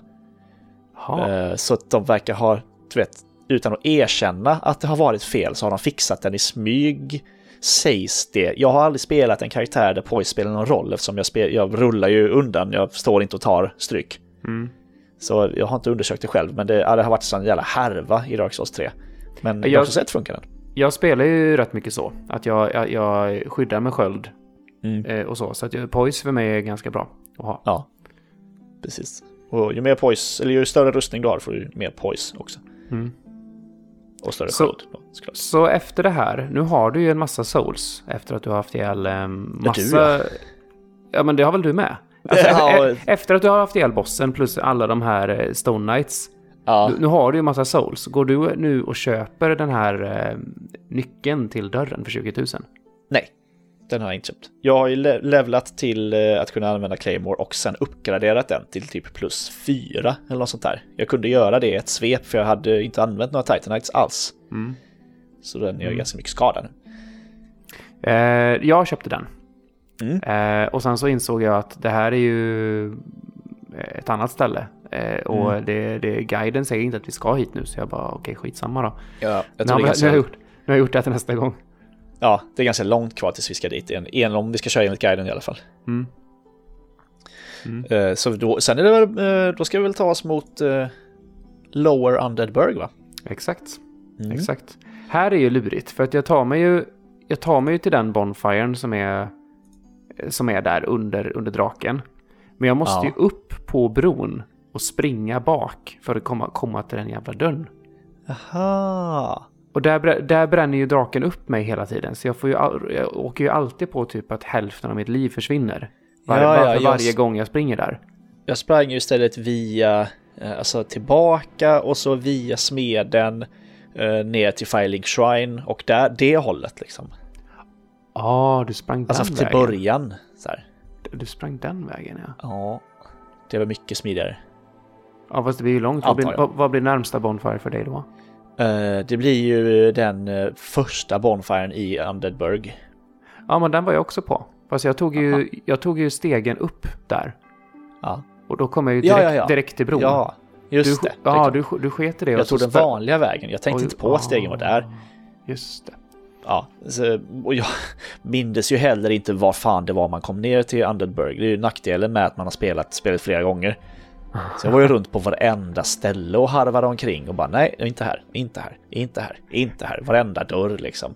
Eh, så att de verkar ha, du vet, utan att erkänna att det har varit fel så har de fixat den i smyg. Sägs det. Jag har aldrig spelat en karaktär där poise spelar någon roll eftersom jag, spel, jag rullar ju undan. Jag står inte och tar stryk. Mm. Så jag har inte undersökt det själv, men det, ja, det har varit sån jävla härva i Dark Souls 3. Men Jag- jag... på sätt funkar den. Jag spelar ju rätt mycket så. Att jag, jag, jag skyddar med sköld Mm. eh, och så. Så att jag- poise för mig är ganska bra att ha. Ja, precis. Och ju mer poise, eller ju större rustning du har får du mer poise också. Mm. Och större Så- sköld. Då. Så efter det här, nu har du ju en massa souls efter att du har haft ihjäl eh, massa... du, ja. men det har väl du med? Alltså, Ja. e- Efter att du har haft ihjäl bossen plus alla de här eh, Stone Knights. Ja, Nu, nu har du ju en massa souls. Går du nu och köper den här eh, nyckeln till dörren för 20 000? nej. Den har jag inte köpt. Jag har ju le- levlat till eh, att kunna använda Claymore och sen uppgraderat den till typ plus 4 eller något sånt där. Jag kunde göra det i ett svep för jag hade inte använt några Titanites alls. Mm. Så den gör ganska mycket skada nu. Eh, jag köpte den. Mm. Eh, och sen så insåg jag att det här är ju eh, ett annat ställe. Eh, och Mm. det, det, guiden säger inte att vi ska hit nu, så jag bara okej, skitsamma då. Ja, jag Nu tror har, det är vi- nu, har jag gjort, nu har jag gjort det till nästa gång. Ja, det är ganska långt kvar tills vi ska dit igen. igen om vi ska köra enligt guiden i alla fall. Mm. Eh, Så då, sen är det väl, eh, då ska vi väl ta oss mot eh, Lower Undeadburg va? Exakt. Mm. Exakt. Här är ju lurigt, för att jag tar mig ju, jag tar mig ju till den bonfiren som är, som är där under, under draken. Men jag måste Ja. ju upp på bron och springa bak för att komma, komma till den jävla dörren. Aha. Och där, där bränner ju draken upp mig hela tiden. Så jag, får ju jag åker ju alltid på typ att hälften av mitt liv försvinner. Var, Ja, ja, var, för jag- varje gång jag springer där. Jag sprang ju istället via, eh, alltså tillbaka och så via smeden eh, ner till Firelink Shrine och där, det hållet liksom. Ja, ah, du sprang den Alltså till vägen. början. Så här. Du sprang den vägen, ja. Ja, det var mycket smidigare. Ja, fast det blir ju långt. Vad blir, vad blir närmsta bonfire för dig då? Eh, det blir ju den eh, första bonfiren i Undeadburg. Ja, men den var jag också på. Fast jag tog ju, jag tog ju stegen upp där. Ja, Och då kom jag ju Ja, direkt, ja, ja. direkt till bron. ja du, just det. Ja, du, du sket i det. Jag tog den vanliga vägen. Jag tänkte Oj, inte på att stegen var där. ah, Just det. Ja, så, och jag mindes ju heller inte var fan det var man kom ner till Undeadburg. Det är ju nackdelen med att man har spelat spelet flera gånger. Så jag var ju runt på varenda ställe och harvade omkring och bara nej, inte här, inte här, inte här, inte här, varenda dörr liksom.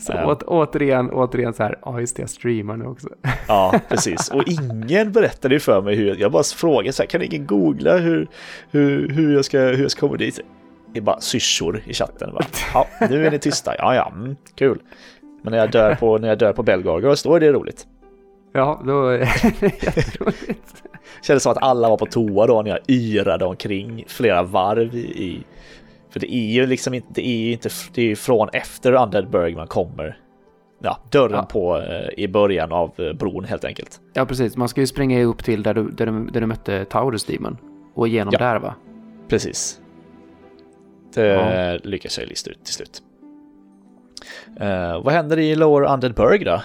Så Ja. åt, återigen, återigen så här, ja just det, jag streamar nu också. Ja, precis. Och ingen berättade ju för mig hur, jag bara frågade så här, kan ingen googla hur, hur, hur, jag, ska, hur jag ska komma dit? Det är bara syrsor i chatten. Bara, ja, nu är ni tysta. Ja, ja, mm, kul. Men när jag dör på, när jag dör på Belgargos, då är det roligt. Ja, då är det jätteroligt. Kändes som att alla var på toa då när jag yrade omkring flera varv i... För det är ju liksom inte, det är ju inte, det är ju från efter Undeadburg man kommer. Ja, dörren Ja. på eh, i början av eh, bron helt enkelt. Ja, precis. Man ska ju springa upp till där du, där du, där du mötte Taurus Demon. Och igenom Ja. där va? Precis. Det Ja. lyckas jag lista ut till slut. Eh, vad händer i Lower Undeadburg då?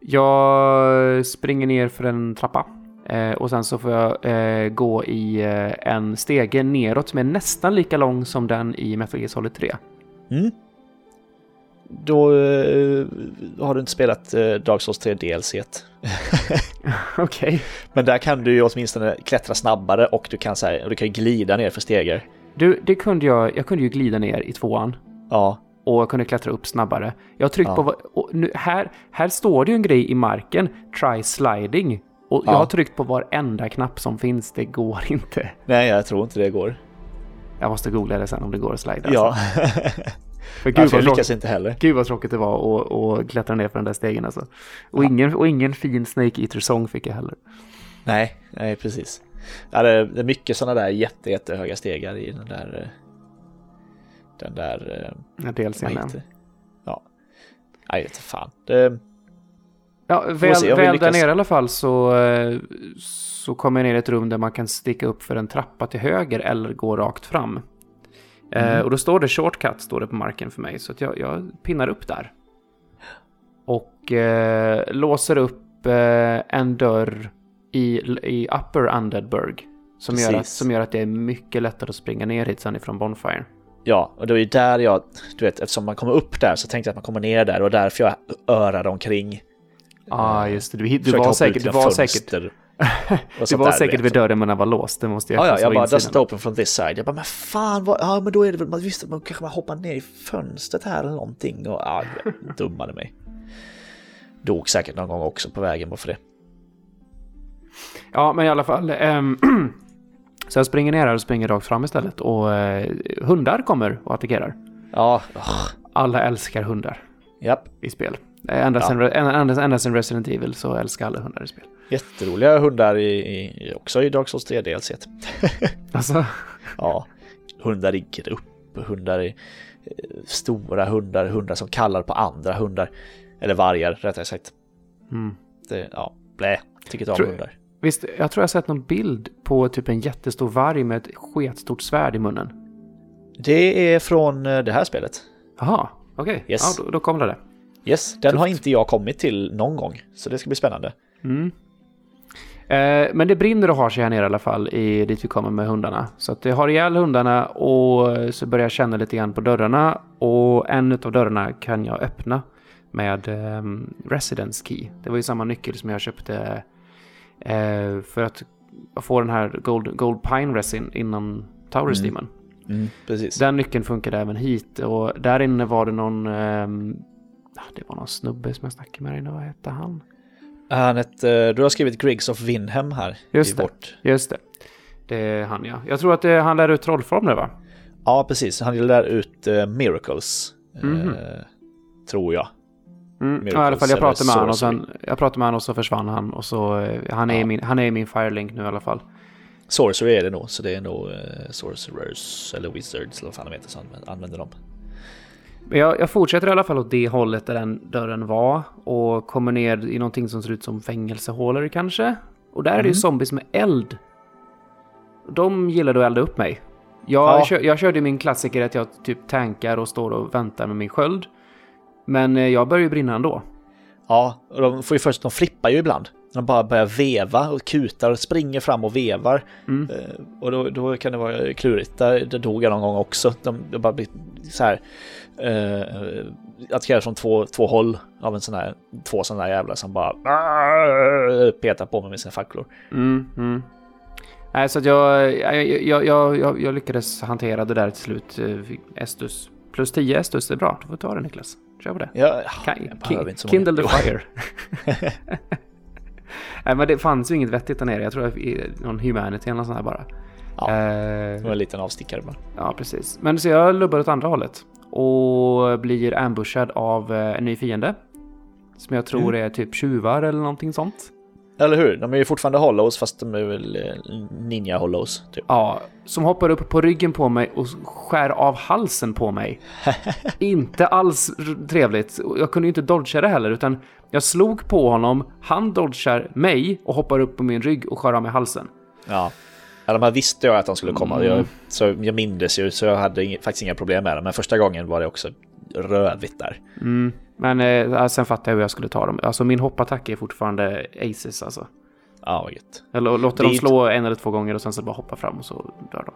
Jag springer ner för en trappa. Eh, och sen så får jag eh, gå i eh, en stege neråt som är nästan lika lång som den i Metal Gear Solid 3. Mm. Då eh, har du inte spelat eh, Dark Souls 3 DLC. Okej. Men där kan du ju åtminstone klättra snabbare och du kan, så här, du kan glida ner för stegar. Du, det kunde jag. Jag kunde ju glida ner i tvåan. Ja, Och jag kunde klättra upp snabbare. Jag har tryckt Ja. på... nu, här, här står det ju en grej i marken. Try sliding. Och jag Ja. har tryckt på varenda knapp som finns. Det går inte. nej jag tror inte det går. Jag måste googla det sen om det går att slida. Ja, Alltså. För ja gud, för vad jag lyckas inte heller. gud vad tråkigt det var att, att klättra ner för den där stegen alltså. Och, ingen, och ingen fin Snake Eater-sång fick jag heller. Nej, nej precis. Ja, det, är mycket sådana där jätte, jättehöga stegar i den där... Den där... eh, Ja, dels vad innan. heter det? Ja. Nej, inte fan. Det, Ja, väl, väl där nere i alla fall så, eh, så kommer jag ner i ett rum där man kan sticka upp för en trappa till höger eller gå rakt fram. Eh, Mm. och då står det shortcut står det på marken för mig så att jag, jag pinnar upp där. Och eh, låser upp eh, en dörr i, i Upper Undeadburg. Som gör, att, som gör att det är mycket lättare att springa ner hit sen ifrån Bonfire. ja, och det var ju där jag... Du vet, eftersom man kommer upp där så tänkte jag att man kommer ner där och därför jag örade omkring. Ja, ah, just det. Du, du var säkert, du var säkert, du var säkert vid dörren men den var låst. Det måste jag Ja, ja, jag bara insidan. doesn't open from this side. Jag bara, men fan, vad, ja men då är det väl, man visste man kanske man hoppar ner i fönstret här eller någonting och ja, jag dummade mig. Dog säkert någon gång också på vägen bara för det. Ja, men i alla fall. ehm, så jag springer ner här och springer rakt fram istället. Och eh, hundar kommer och attackerar. Ja, Alla älskar hundar japp. i spel. Eh, Ända Ja. sedan ända, ända sedan Resident Evil så älskar alla hundar i spel. Jätteroliga hundar i, i, också i Dark Souls 3 DLC. Alltså, Ja, hundar i grupp, hundar i eh, stora hundar, hundar som kallar på andra hundar. Eller vargar rättare sagt. mm. Det, ja, blä, tycker inte om Tror- hundar. Visst, jag tror jag sett någon bild på typ en jättestor varg med ett sketstort svärd i munnen. Det är från eh, det här spelet. Jaha, okej. Yes. Ja, då, då kommer det. Yes, den har inte jag kommit till någon gång. Så det ska bli spännande. Mm. Eh, men det brinner och har sig här nere i alla fall i dit vi kommer med hundarna. Så att det har ihjäl hundarna och så börjar jag känna lite grann på dörrarna. Och en av dörrarna kan jag öppna med eh, Residence Key. Det var ju samma nyckel som jag köpte eh, för att få den här Gold, Gold Pine Resin innan Taurus Mm. Demon. Precis. Den nyckeln funkade även hit och där inne var det någon... det var någon snubbe som jag snackade med. Vad hette han? Han ett, eh, du har skrivit Griggs of Winhem här. Just det. Vårt. Just det. Det är han ja. Jag tror att det, han lär ut trollformler va? Ja, precis. Han lär ut eh, Miracles. eh, Mhm. tror jag. Mm. Miracles Ja, i alla fall jag pratade med han och sen, jag pratade med han och så försvann han och så, eh, han är, Ja. i min, han är min Firelink nu i alla fall. Sorcery är det nog, så det är nog eh, Sorcerers eller Wizards eller vad fan de heter som använder dem. Jag, jag fortsätter i alla fall åt det hållet där den dörren var och kommer ner i någonting som ser ut som fängelsehålor kanske. Och där är det ju Mm. zombies med eld. De gillade att elda upp mig. Jag, Ja. kör, jag körde min klassiker att jag typ tankar och står och väntar med min sköld. Men eh, jag börjar ju brinna ändå. Ja, och de får ju först, de flippar ju ibland. De bara börjar veva och kutar och springer fram och vevar. Mm. Eh, och då, då kan det vara klurigt. Där, där dog jag någon gång också. De, de bara blir så här... Eh, attackerade från två, två håll av en sån här, två sådana där jävlar som bara petar på mig med sina facklor. Mm, mm. Nej, så att jag, jag, jag, jag, jag, lyckades hantera det där till slut. eh, Estus. Plus 10 Estus, det är bra. Du får ta det Niklas. Kör på det. Jag behöver ki- kindle the fire. Nej, men det fanns ju inget vettigt där nere. Jag tror att någon humanity eller något sånt här bara. Ja, Eh, det var en liten avstickare bara. ja, precis. Men så jag lubbar åt andra hållet. Och blir ambushad av eh, en ny fiende. Som jag tror är typ tjuvar eller någonting sånt. Eller hur? De är ju fortfarande hollows fast de är väl eh, ninja hollows. Typ. Ja, som hoppar upp på ryggen på mig och skär av halsen på mig. inte alls trevligt. Jag kunde ju inte dodga det heller, utan jag slog på honom, han dodgar mig och hoppar upp på min rygg och skär av mig halsen. Ja. Ja, de här visste jag att de skulle komma. Mm. Jag, så jag mindes ju, så jag hade inga, faktiskt inga problem med det. Men första gången var det också rövigt där. Mm. Men eh, sen fattade jag hur jag skulle ta dem. Alltså min hoppattack är fortfarande aces alltså. Ja, vad gött. Jag lå- låter dem inte- slå en eller två gånger och sen så bara hoppa fram och så dör de.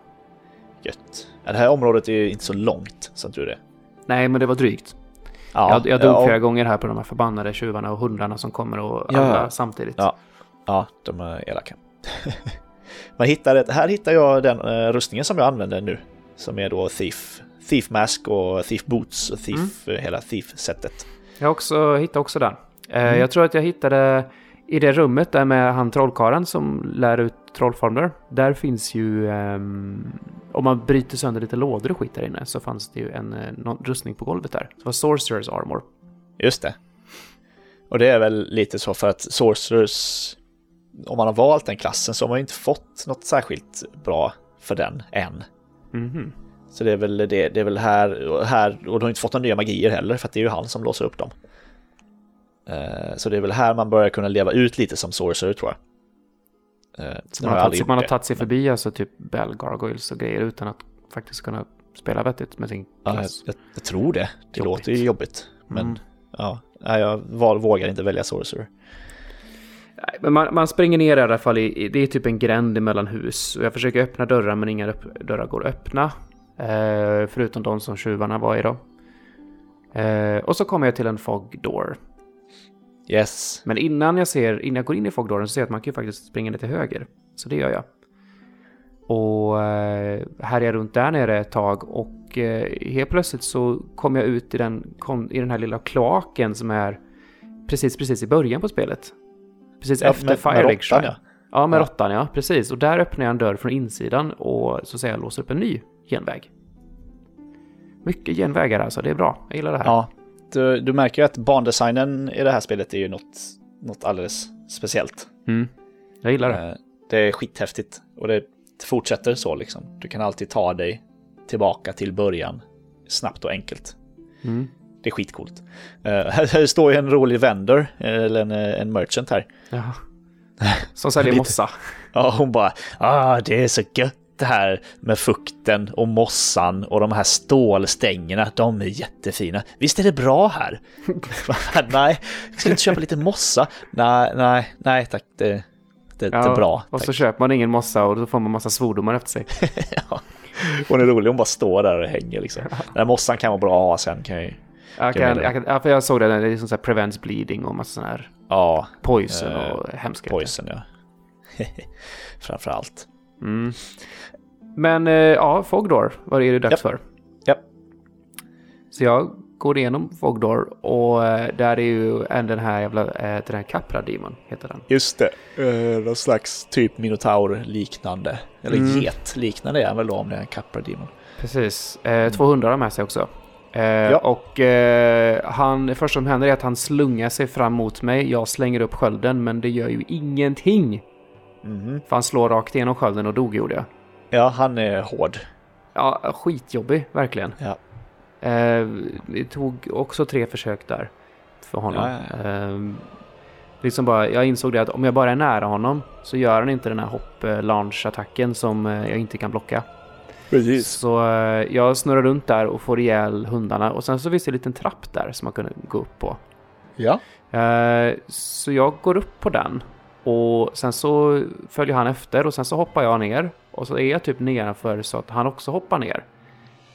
Gött. Ja, det här området är ju inte så långt, så att du det. Nej, men det var drygt. Ja, jag, jag dog ja, flera gånger här på de här förbannade tjuvarna och hundarna som kommer och Ja. alla samtidigt. Ja. Ja, de är elaka. Man hittar ett, här hittar jag den eh, rustningen som jag använder nu. Som är då Thief, Thief Mask och Thief Boots och Thief, Mm. eh, hela Thief-setet. Jag också, hittade också den. Eh, Mm. Jag tror att jag hittade i det rummet där med han trollkaren som lär ut trollformler. Där finns ju, ehm, om man bryter sönder lite lådor och skit där inne så fanns det ju en eh, någon rustning på golvet där. Det var Sorcerers Armor. Just det. Och det är väl lite så för att Sorcerers, om man har valt den klassen så har man ju inte fått något särskilt bra för den än. Mhm. Så det är väl det, det är väl här och här, och de har inte fått några nya magier heller för att det är ju han som låser upp dem. Eh, Så det är väl här man börjar kunna leva ut lite som sorcerer tror jag. Eh, Så man har, tagit, man har tagit sig förbi alltså typ Bell Gargoyles och grejer utan att faktiskt kunna spela vettigt med sin Ja, jag, klass. jag, tror det. Det Jobbigt. låter ju jobbigt. Men Mm. ja, jag vågar inte välja sorcerer. Men man, man springer ner i alla fall i, det är typ en gränd mellan hus. Och jag försöker öppna dörrar men inga dörrar går att öppna. Eh, förutom de som tjuvarna var i då. Eh, och så kommer jag till en fog door. Yes. Men innan jag ser, innan jag går in i fog dooren så ser jag att man kan ju faktiskt springa ner till höger. Så det gör jag. Och eh, här är jag runt där nere ett tag och eh, helt plötsligt så kommer jag ut i den, kom, i den här lilla kloaken som är precis, precis i början på spelet. Precis Ja, efter med- med Fire Lake råttan, Shrine. ja. Ja, med Ja. råttan ja, precis. Och där öppnar jag en dörr från insidan och så att säga låser upp en ny genväg. Mycket genvägar alltså, det är bra. Jag gillar det här. Ja, du, du märker ju att bandesignen i det här spelet är ju något, något alldeles speciellt. Mm. Jag gillar det. Eh, Det är skithäftigt och det fortsätter så liksom. Du kan alltid ta dig tillbaka till början snabbt och enkelt. Mm. Det är skitcoolt. Uh, här, här står ju en rolig vendor, eller en, eh, en merchant här. Ja. Som säljer mossa. Ja, hon bara, ah, det är så gött det här med fukten och mossan och de här stålstängerna, de är jättefina. Visst är det bra här? nej, ska inte köpa lite mossa? Nej, nej, nej tack, det, det, det är bra. och så tack. köper man ingen mossa och då får man massa svordomar efter sig. ja. Hon är rolig, hon bara står där och hänger liksom. Den här mossan kan vara bra att ha sen kan jag ju. Jag, kan, jag, kan, ja, för jag såg det, det är som så här prevents bleeding och massa sån här Ja, poison Eh, och hemskheter. poison ja. Framför allt. Mm. Men eh, ja, Fogdor, vad är det dags Japp. för? Japp. Så jag går igenom Fogdor och eh, där är ju en den här jävla, eh, den här Capra Demon heter den. Just det, någon slags typ minotaur-liknande. Eller Mm. get-liknande är han väl då om det är en Capra Demon. Precis. Eh, 200 har med sig också. Eh, Ja. Och eh, han, det första som händer är att han slungar sig fram mot mig. Jag slänger upp skölden men det gör ju ingenting. Mhm. För han slår rakt igenom skölden och dog gjorde jag. Ja, han är hård. Ja, skitjobbig verkligen. Ja. Eh, det tog också tre försök där för honom. Ja, Eh, liksom bara, jag insåg det att om jag bara är nära honom så gör han inte den här hopp-launch-attacken som eh, jag inte kan blocka. Precis. Så eh, jag snurrar runt där och får ihjäl hundarna och sen så finns det en liten trapp där som man kunde gå upp på. Ja. Eh, så jag går upp på den och sen så följer han efter och sen så hoppar jag ner och så är jag typ nedanför så att han också hoppar ner.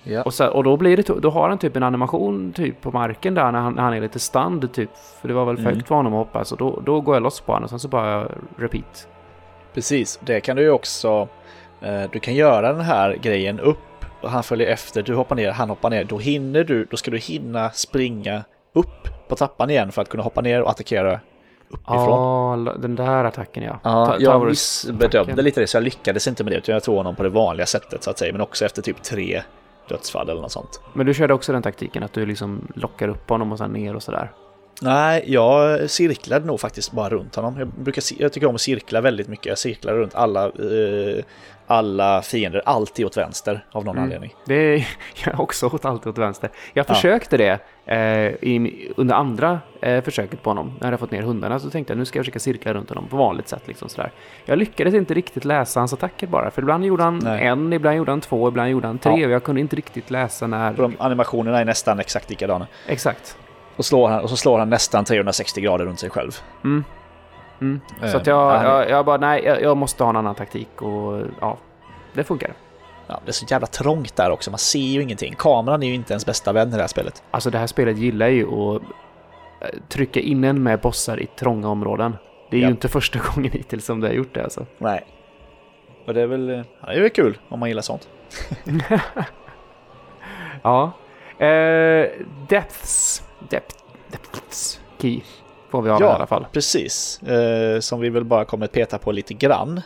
Ja. Och, så, och då, blir det, då har han typ en animation typ på marken där när han, när han är lite stand typ. För det var väl för Mm. högt för honom att hoppa så då, då går jag loss på honom och sen så bara repeat. Precis, det kan du ju också... Eh, du kan göra den här grejen upp och han följer efter, du hoppar ner, han hoppar ner. Då hinner du, då ska du hinna springa upp på trappan igen för att kunna hoppa ner och attackera uppifrån. Ja, den där attacken ja. Ja, jag missbedömde lite det så jag lyckades inte med det utan jag tog honom på det vanliga sättet så att säga men också efter typ tre dödsfall eller något sånt. Men du körde också den taktiken att du liksom lockar upp honom och sen ner och sådär? Nej, jag cirklade nog faktiskt bara runt honom. Jag, brukar, jag tycker om att cirkla väldigt mycket. Jag cirklar runt alla, eh, alla fiender, alltid åt vänster av någon Mm. anledning. Det är jag också åt alltid åt vänster. Jag försökte det eh, i, under andra eh, försöket på honom. När jag hade fått ner hundarna så tänkte jag nu ska jag försöka cirkla runt honom på vanligt sätt. Liksom sådär. Jag lyckades inte riktigt läsa hans attacker bara. För ibland gjorde han Nej. en, ibland gjorde han två, ibland gjorde han tre. Ja. Och jag kunde inte riktigt läsa när... De animationerna är nästan exakt likadana. Exakt. Och, slår han, och så slår han nästan 360 grader runt sig själv. Mm. Mm. Eh, Så att jag, han- jag, jag bara, nej, jag, jag måste ha en annan taktik och ja, det funkar. Ja, det är så jävla trångt där också, man ser ju ingenting. Kameran är ju inte ens bästa vän i det här spelet. Alltså det här spelet gillar ju att eh, trycka in en med bossar i trånga områden. Det är Ja. ju inte första gången hittills som det har gjort det alltså. Nej. Och det är väl, ja, det är väl kul om man gillar sånt. Ja. Eh, depths. Depth, depths. Key. Får vi av Ja. i alla fall. Precis, eh, som vi väl bara kommer peta på lite grann.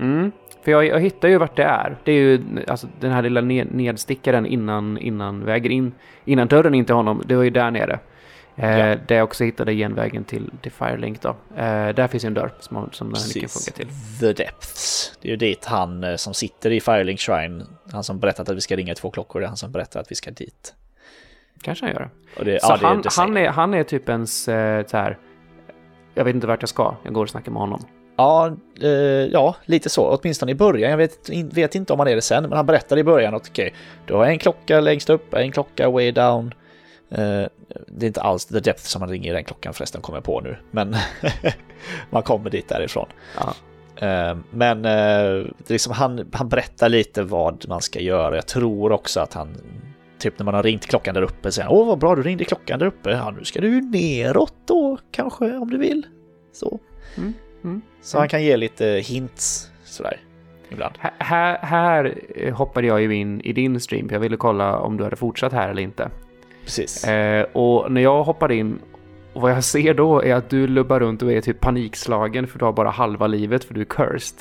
Mm. För jag, jag hittar ju vart det är. Det är ju alltså, den här lilla ned, nedstickaren innan, innan vägen in. Innan dörren in till honom. Det var ju där nere. Eh, Ja. Där jag också hittade genvägen till, till Firelink då. Eh, där finns ju en dörr som, som den här nyckeln funkar till. The Depths. Det är ju dit han eh, som sitter i Firelink Shrine, han som berättat att vi ska ringa två klockor, det är han som berättar att vi ska dit. Kanske han gör. Det, Så ja, han, säger- han, är, han är typ ens eh, så här. Jag vet inte vart jag ska. Jag går och snackar med honom. Ja, eh, ja, lite så. Åtminstone i början. Jag vet, vet inte om han är det sen, men han berättade i början att okej, du har en klocka längst upp, en klocka way down. Eh, det är inte alls The Depth som man ringer i den klockan förresten, kommer jag på nu. Men man kommer dit därifrån. Ja. Eh, men är liksom han, han berättar lite vad man ska göra. Jag tror också att han, typ när man har ringt klockan där uppe, säger åh vad bra du ringde klockan där uppe. Ja, nu ska du neråt då kanske om du vill. Så. Mm, mm, Så han kan ge lite hints sådär ibland. Här- Här, här hoppade jag ju in i din stream. för Jag ville kolla om du hade fortsatt här eller inte. Precis. Eh, och när jag hoppade in vad jag ser då är att du lubbar runt och är typ panikslagen för du har bara halva livet för du är cursed.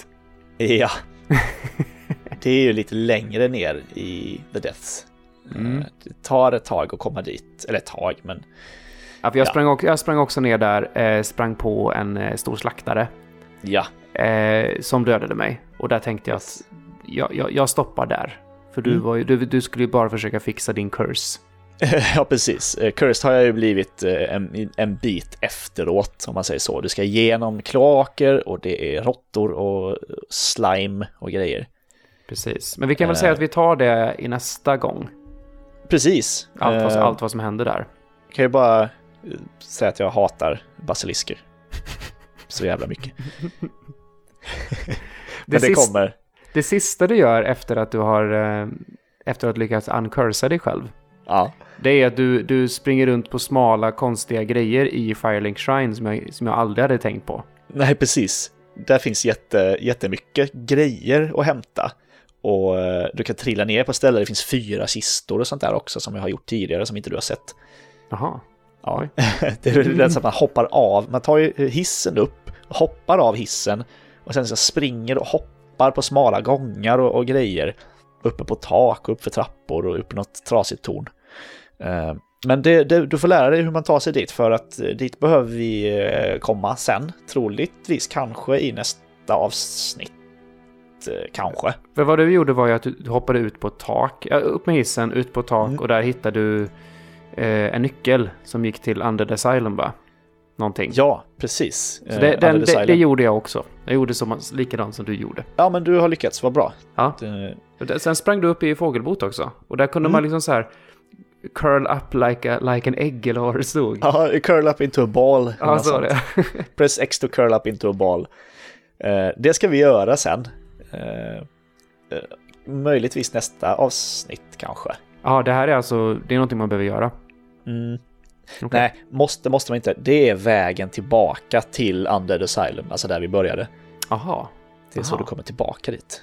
Ja. det är ju lite längre ner i The Deaths. Mm. Eh, Det tar ett tag att komma dit. Eller ett tag, men Ja, för jag, Ja. sprang, också, jag sprang också ner där, eh, sprang på en eh, stor slaktare ja. som dödade mig. Och där tänkte jag att jag, jag, jag stoppar där. För du, Mm. ju, du, du skulle ju bara försöka fixa din curse. ja, precis. Cursed har jag ju blivit en, en bit efteråt, om man säger så. Du ska igenom kloaker och det är råttor och slime och grejer. Precis. Men vi kan väl säga att vi tar det i nästa gång. Precis. Allt, vad, Eh, allt vad som händer där. Jag kan ju bara eh, säga att jag hatar basilisker. Så jävla mycket. Men det sista- kommer. Det sista du gör efter att du har eh, efter att lyckats uncursa dig själv. Ja. Det är att du, du springer runt på smala konstiga grejer i Firelink Shrine som jag, som jag aldrig hade tänkt på. Nej, precis. Där finns jätte, jättemycket grejer att hämta. Och eh, du kan trilla ner på ställen. Det finns fyra kistor och sånt där också som jag har gjort tidigare som inte du har sett. Jaha. Ja. det är väl så att man hoppar av. Man tar ju hissen upp, hoppar av hissen och sen så springer och hoppar på smala gångar och, och grejer. Uppe på tak och upp för trappor och upp något trasigt torn. Eh, Men det, det, du får lära dig hur man tar sig dit för att eh, dit behöver vi komma sen. Troligtvis kanske i nästa avsnitt. Eh, Kanske. För vad du gjorde var ju att du hoppade ut på ett tak, upp med hissen, ut på ett tak Mm. och där hittade du eh, en nyckel som gick till Under Asylum va? Någonting. Ja, precis. Så det, Eh, den, Under det, det gjorde jag också. Jag gjorde som, likadant som du gjorde. Ja, men du har lyckats, vad bra. Ja. Det- Sen sprang du upp i fågelbot också. Och där kunde Mm. man liksom så här curl up like, a, like an egg eller vad det stod. Ja, curl up into a ball. Ja, så det. Press X to curl up into a ball. Eh, det ska vi göra sen. Eh, eh, möjligtvis nästa avsnitt kanske. Ja, det här är alltså, det är någonting man behöver göra. Mm. Okej. Nej, måste, måste man inte. Det är vägen tillbaka till Under the Asylum, alltså där vi började. Jaha. Det är så Aha. du kommer tillbaka dit.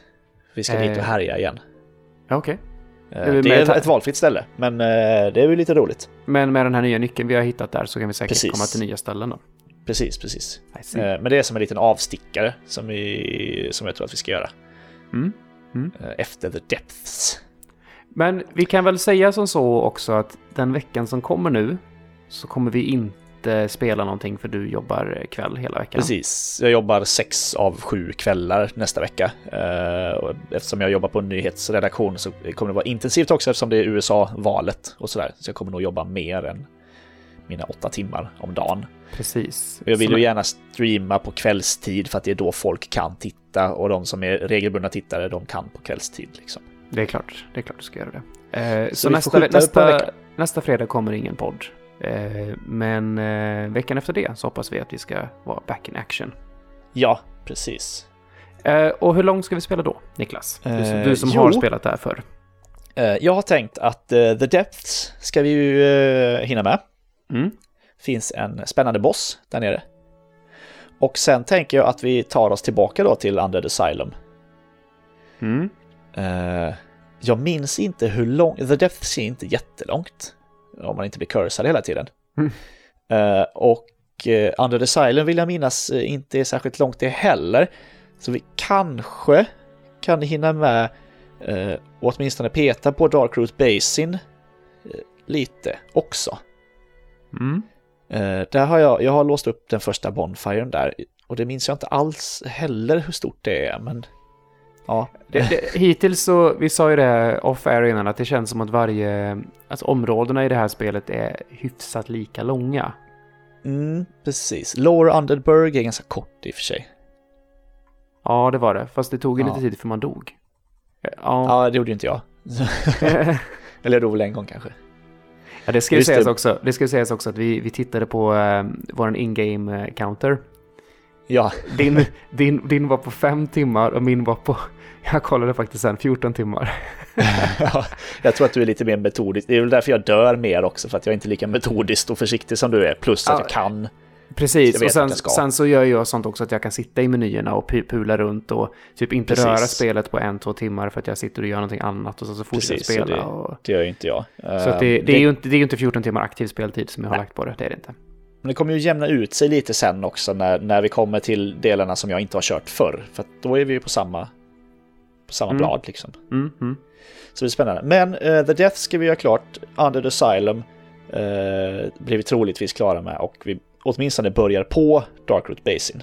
Vi ska Eh. dit och härja igen. Okej. Eh, vi det är ett valfritt ställe, men eh, det är ju lite roligt. Men med den här nya nyckeln vi har hittat där så kan vi säkert Precis. komma till nya ställen då. Precis, precis. Eh, Men det är som en liten avstickare som, vi, som jag tror att vi ska göra. Mm. Mm. Eh, Efter the depths. Men vi kan väl säga som så också att den veckan som kommer nu så kommer vi inte spela någonting för du jobbar kväll hela veckan. Precis, jag jobbar sex av sju kvällar nästa vecka. Eh, eftersom jag jobbar på en nyhetsredaktion så kommer det vara intensivt också eftersom det är USA-valet och sådär. Så jag kommer nog jobba mer än mina åtta timmar om dagen. Precis. Jag vill ju gärna streama på kvällstid för att det är då folk kan titta och de som är regelbundna tittare de kan på kvällstid. Liksom. Det är klart, det är klart du ska göra det. Eh, så, så nästa, nästa, nästa fredag kommer ingen podd. Eh, men eh, veckan efter det så hoppas vi att vi ska vara back in action. Ja, precis. Eh, och hur långt ska vi spela då, Niklas? Du, som, du som har spelat där förr. Jag har tänkt att The Depths ska vi ju hinna med. Mm. Finns en spännande boss där nere. Och sen tänker jag att vi tar oss tillbaka då till Under the Asylum. Mm. Jag minns inte hur långt, The Depths är inte jättelångt om man inte blir cursad hela tiden. Mm. Uh, och uh, Under the Silent vill jag minnas inte är särskilt långt det heller. Så vi kanske kan hinna med uh, åtminstone peta på Dark Root Basin lite också. Mm. där har jag, jag har låst upp den första Bonfiren där och det minns jag inte alls heller hur stort det är men Ja. Det, det, hittills så, vi sa ju det off-air innan, att det känns som att varje, alltså områdena i det här spelet är hyfsat lika långa. Mm, precis. Lower Underberg är ganska kort i och för sig. Ja, det var det. Fast det tog ju ja. lite tid för man dog. Ja, ja det gjorde ju inte jag. Eller jag dog väl en gång kanske. Ja, det ska ju sägas också, det ska sägas också att vi, vi tittade på uh, vår in-game eh, counter. Ja. Din, din, din var på fem timmar och min var på jag kollade faktiskt sen 14 timmar. ja, jag tror att du är lite mer metodisk. Det är väl därför jag dör mer också, för att jag är inte lika metodisk och försiktig som du är. Plus att jag kan. Precis, och sen, sen, så gör jag sånt också att jag kan sitta i menyerna och pula runt och typ inte Precis. röra spelet på en, två timmar för att jag sitter och gör någonting annat och så, så fortsätter jag spela. Det, och... det gör ju inte jag. Så det, det, det, är ju inte, det är inte 14 timmar aktiv speltid som jag har Nej. lagt på det, det är det inte. Men det kommer ju jämna ut sig lite sen också när, när vi kommer till delarna som jag inte har kört förr. För då är vi ju på samma på samma mm. blad liksom. Mm, mm. Så det är spännande. Men uh, The Death ska vi göra klart. Under the Asylum uh, blir vi troligtvis klara med och vi åtminstone börjar på Darkroot Basin.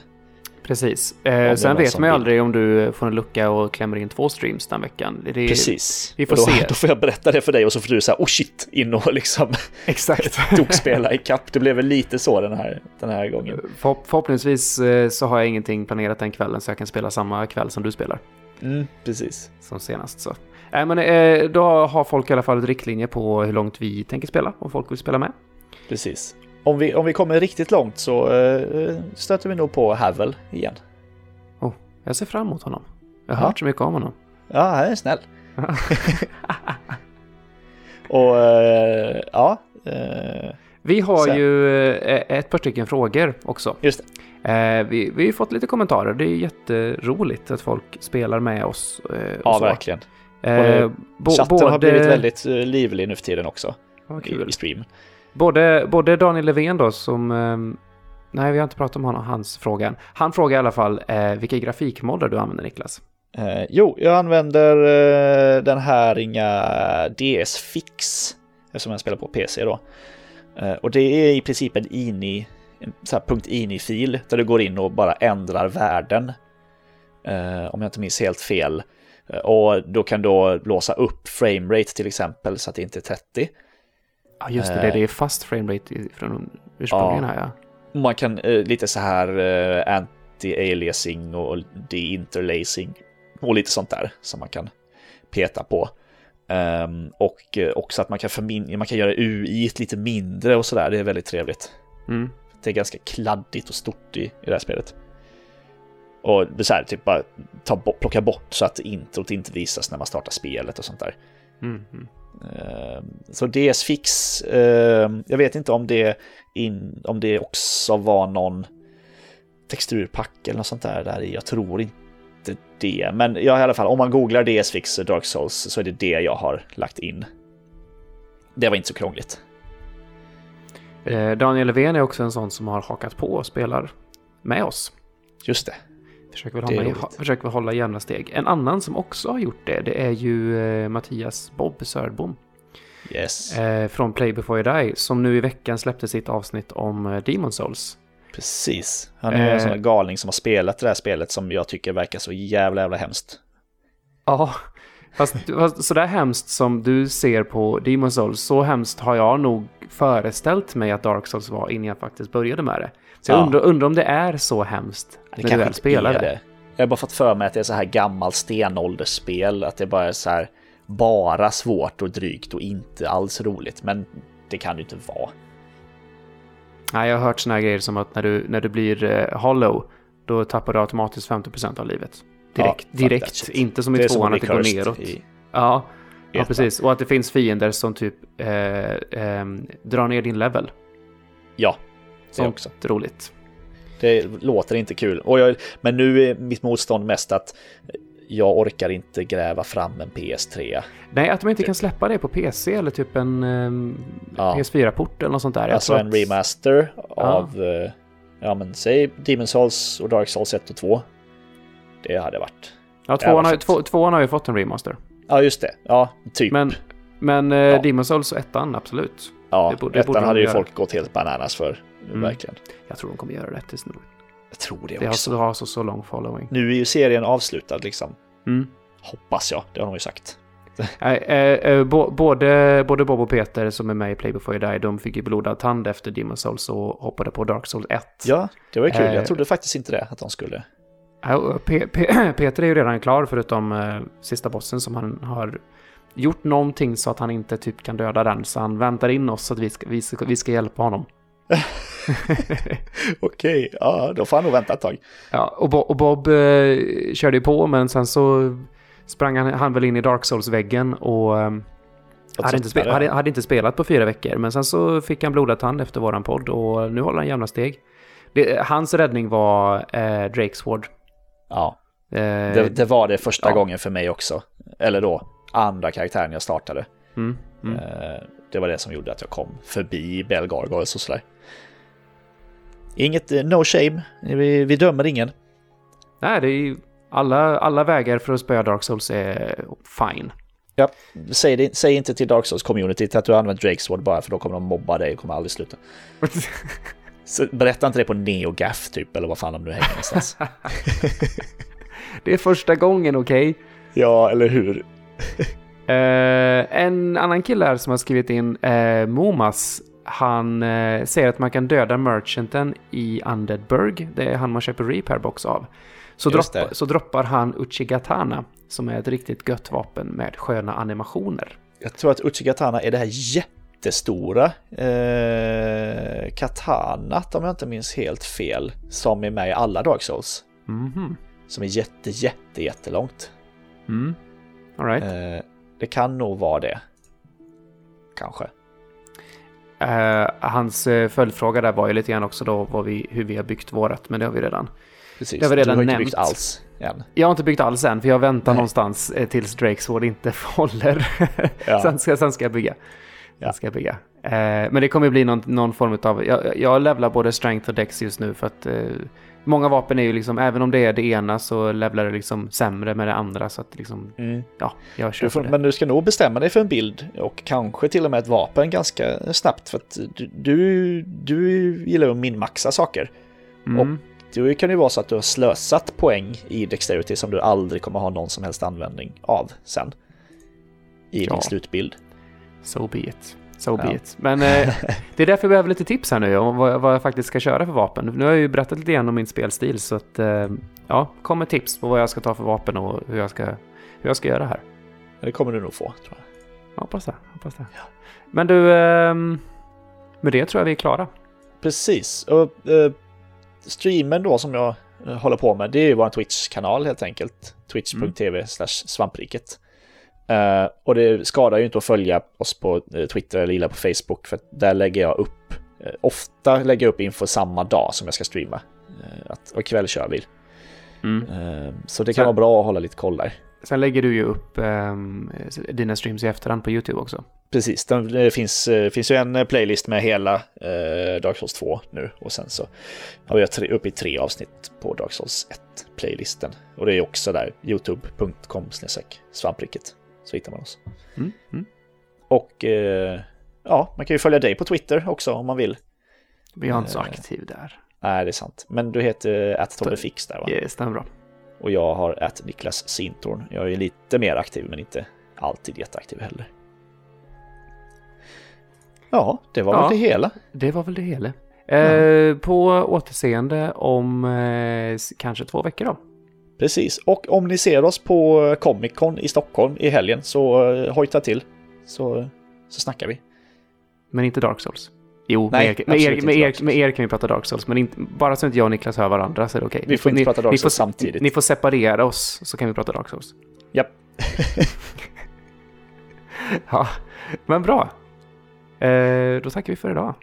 Precis. Eh, sen vet man ju aldrig om du får en lucka och klämmer in två streams den veckan. Det Precis. Vi får då, se. Då får jag berätta det för dig och så får du säga oh shit in och liksom Exakt. tokspela i kapp. Det blev väl lite så den här, den här gången. För, förhoppningsvis eh, så har jag ingenting planerat den kvällen så jag kan spela samma kväll som du spelar. Mm, precis. Som senast så. Äh, men, eh, då har folk i alla fall ett riktlinje på hur långt vi tänker spela, om folk vill spela med. Precis. Om vi, om vi kommer riktigt långt så eh, stöter vi nog på Havel igen. Oh, jag ser fram emot honom. Jag har ja. hört så mycket om honom. Ja, han är snäll. Och eh, ja. Eh, vi har så. ju eh, ett par stycken frågor också. Just. Eh, vi, vi har fått lite kommentarer. Det är jätteroligt att folk spelar med oss. Eh, ja, så. verkligen. Eh, chatten både... har blivit väldigt livlig nu för tiden också. Kul. I, i stream. Både, både Daniel Levén då som... Eh, nej, vi har inte pratat om honom, hans fråga. Han frågar i alla fall eh, vilka grafikmodder du använder Niklas? Eh, jo, jag använder eh, den här inga DS-fix eftersom jag spelar på PC då. Eh, och det är i princip en ini en så här .ini-fil där du går in och bara ändrar värden. Eh, om jag inte minns helt fel. Eh, och då kan du låsa upp framerate till exempel så att det inte är 30. Ja just det, eh, det är fast framerate från ursprungligen ja. här ja. Man kan eh, lite så här eh, anti-aliasing och de-interlacing och lite sånt där som man kan peta på. Um, och eh, också att man kan, man kan göra UI lite mindre och sådär, det är väldigt trevligt. Mm. Det är ganska kladdigt och stort i, i det här spelet. Och det är så här, typ bara ta, plocka bort så att introt inte visas när man startar spelet och sånt där. Mm. Uh, så DS-fix, uh, jag vet inte om det, in, om det också var någon texturpack eller något sånt där, där Jag tror inte det. Men ja, i alla fall, om man googlar DS-fix Dark Souls så är det det jag har lagt in. Det var inte så krångligt. Eh, Daniel Levén är också en sån som har hakat på och spelar med oss. Just det. Försöker väl, hålla, försöker väl hålla jämna steg. En annan som också har gjort det, det är ju eh, Mattias Bob Sördbom. Yes. Eh, från Play Before You Die, som nu i veckan släppte sitt avsnitt om eh, Demon Souls. Precis. Han är en sån här galning som har spelat det här spelet som jag tycker verkar så jävla jävla hemskt. Ja, fast, fast sådär hemskt som du ser på Demon Souls, så hemskt har jag nog föreställt mig att Dark Souls var innan jag faktiskt började med det. Så jag Ja. undrar, undrar om det är så hemskt Det när du väl spelar det. det. Jag har bara fått för mig att det är så här gammalt stenåldersspel, att det bara är så här bara svårt och drygt och inte alls roligt. Men det kan det ju inte vara. Nej, jag har hört såna här grejer som att när du, när du blir eh, hollow, då tappar du automatiskt 50% av livet. Direkt, that direkt. Inte som i Det tvåan att det går neråt. i Ja, ja, precis. Och att det finns fiender som typ eh, eh, drar ner din level. Ja, Sånt också. roligt. Det låter inte kul. Jag, men nu är mitt motstånd mest att jag orkar inte gräva fram en PS3. Nej, att de inte kan släppa det på PC eller typ en ehm, Ja. PS4-port eller något sånt där. Jag Alltså en att- remaster av, eh, ja men säg Demon Souls och Dark Souls 1 och 2. Det hade varit. Ja, tvåan, har, två, tvåan har ju fått en remaster. Ja just det, ja typ. Men, men eh, Ja. Demon Souls och ettan, absolut. Ja, det borde- det ettan borde de hade ju göra. folk gått helt bananas för. Mm. Verkligen. Jag tror de kommer göra det tills nu. Jag tror det, Det har också. så, har så, så lång following. Nu är ju serien avslutad liksom. Mm. Hoppas jag, det har de ju sagt. Eh, eh, bo- både, både Bob och Peter som är med i Play Before You Die, de fick ju blodad tand efter Demon Souls och hoppade på Dark Souls 1. Ja, det var ju kul. Eh. Jag trodde faktiskt inte det, att de skulle. Och Pe- Pe- Peter är ju redan klar förutom eh, sista bossen som han har gjort någonting så att han inte typ kan döda den. Så han väntar in oss så att vi ska, vi ska, vi ska hjälpa honom. Okej, ja då får han nog vänta ett tag. Ja, och, Bo- och Bob eh, körde ju på men sen så sprang han, han väl in i Dark Souls-väggen och eh, hade, inte hade, hade inte spelat på fyra veckor. Men sen så fick han blodad tand efter våran podd och nu håller han jämna steg. Det, hans räddning var eh, Drakes Sword. Ja, Eh, det, det var det första ja. gången för mig också. Eller då, andra karaktären jag startade. mm, mm. Eh, Det var det som gjorde att jag kom förbi Belgargoyles och sådär. Inget, eh, no shame, vi, vi dömer ingen. Nej, det är ju alla, alla vägar för att spöa Dark Souls är fine. Ja, säg, det, säg inte till Dark Souls-communityt att du har använt Drake's Sword bara för då kommer de mobba dig och kommer aldrig sluta. Så berätta inte det på NeoGaf typ, eller vad fan de nu hänger någonstans. det är första gången, okej? ja, eller hur? Eh, en annan kille här som har skrivit in, eh, Momas, han eh, säger att man kan döda merchanten i Undeadburg. Det är han man köper repair box av. Så, droppa, så droppar han Uchigatana, som är ett riktigt gött vapen med sköna animationer. Jag tror att Uchigatana är det här jättestora eh, katanat, om jag inte minns helt fel, som är med i alla Dark Souls. Mhm. Som är jätte, jätte, jättelångt. Mm. Right. Eh, det kan nog vara det. Kanske. Eh, hans eh, följdfråga där var ju lite grann också då vi, hur vi har byggt vårat, men det har vi redan. Precis. Det har vi redan du har inte nämnt. byggt alls än. Jag har inte byggt alls än, för jag väntar Nej. någonstans tills Drakes Sword inte håller. Ja. sen, ska, sen ska jag bygga. Ja. Sen ska jag bygga. Eh, men det kommer bli någon, någon form av... Jag, jag levlar både Strength och Dex just nu för att eh, många vapen är ju liksom, även om det är det ena så levlar det liksom sämre med det andra så att liksom, Mm. ja, jag kör får, det. men du ska nog bestämma dig för en bild och kanske till och med ett vapen ganska snabbt. För att du, du, gillar att minmaxa saker. Mm. Det kan ju vara så att du har slösat poäng i Dexterity som du aldrig kommer ha någon som helst användning av sen. I Ja. din slutbild. So be it. So Ja. Men eh, det är därför jag behöver lite tips här nu om vad, jag- vad jag faktiskt ska köra för vapen. Nu har jag ju berättat lite grann om min spelstil så att eh, ja, kom med tips på vad jag ska ta för vapen och hur jag ska, hur jag ska göra här. Det kommer du nog få, tror jag. Hoppas det. Hoppas det. Men du, ehm, med det tror jag vi är klara. Precis. Och eh, streamen då som jag eh, håller på med, det är ju vår Twitch-kanal helt enkelt. Twitch.tv slash svampriket. Eh, och det skadar ju inte att följa oss på eh, Twitter eller gilla på Facebook för där lägger jag upp, eh, ofta lägger jag upp info samma dag som jag ska streama. Eh, att, och kväll kör vi. Mm. Så det kan vara bra att hålla lite koll där. Sen lägger du ju upp eh, dina streams i efterhand på YouTube också. Precis, det finns, finns ju en playlist med hela Dark Souls 2 nu och sen så har vi tre, uppe i tre avsnitt på Dark Souls 1-playlisten. Och det är också där, youtube.com svampriket, så hittar man oss. Mm, mm. Och eh, ja, man kan ju följa dig på Twitter också om man vill. Vi är inte så aktiv där. Nej, det är sant. Men du heter attommefix där va? Ja, stämmer bra. Och jag har att Niklas Sintorn. Jag är lite mer aktiv men inte alltid jätteaktiv heller. Ja, det var ja, väl det hela. Det var väl det hela. Eh, På återseende om eh, kanske två veckor då. Precis, och om ni ser oss på Comic Con i Stockholm i helgen så eh, hojta till. Så, så snackar vi. Men inte Dark Souls. Jo, Nej, med, er, med, er, med, er, med er kan vi prata Dark Souls, men inte, bara så inte jag och Niklas hör varandra så är det okej. Okay. Vi får inte ni, prata Dark Souls får, samtidigt. Ni får separera oss så kan vi prata Dark Souls. Japp. ja, men bra. Eh, då tackar vi för idag.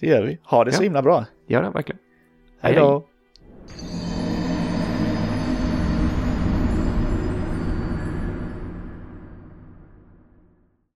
Det gör vi. Ha det ja. så himla bra. Gör det, verkligen. Hej då.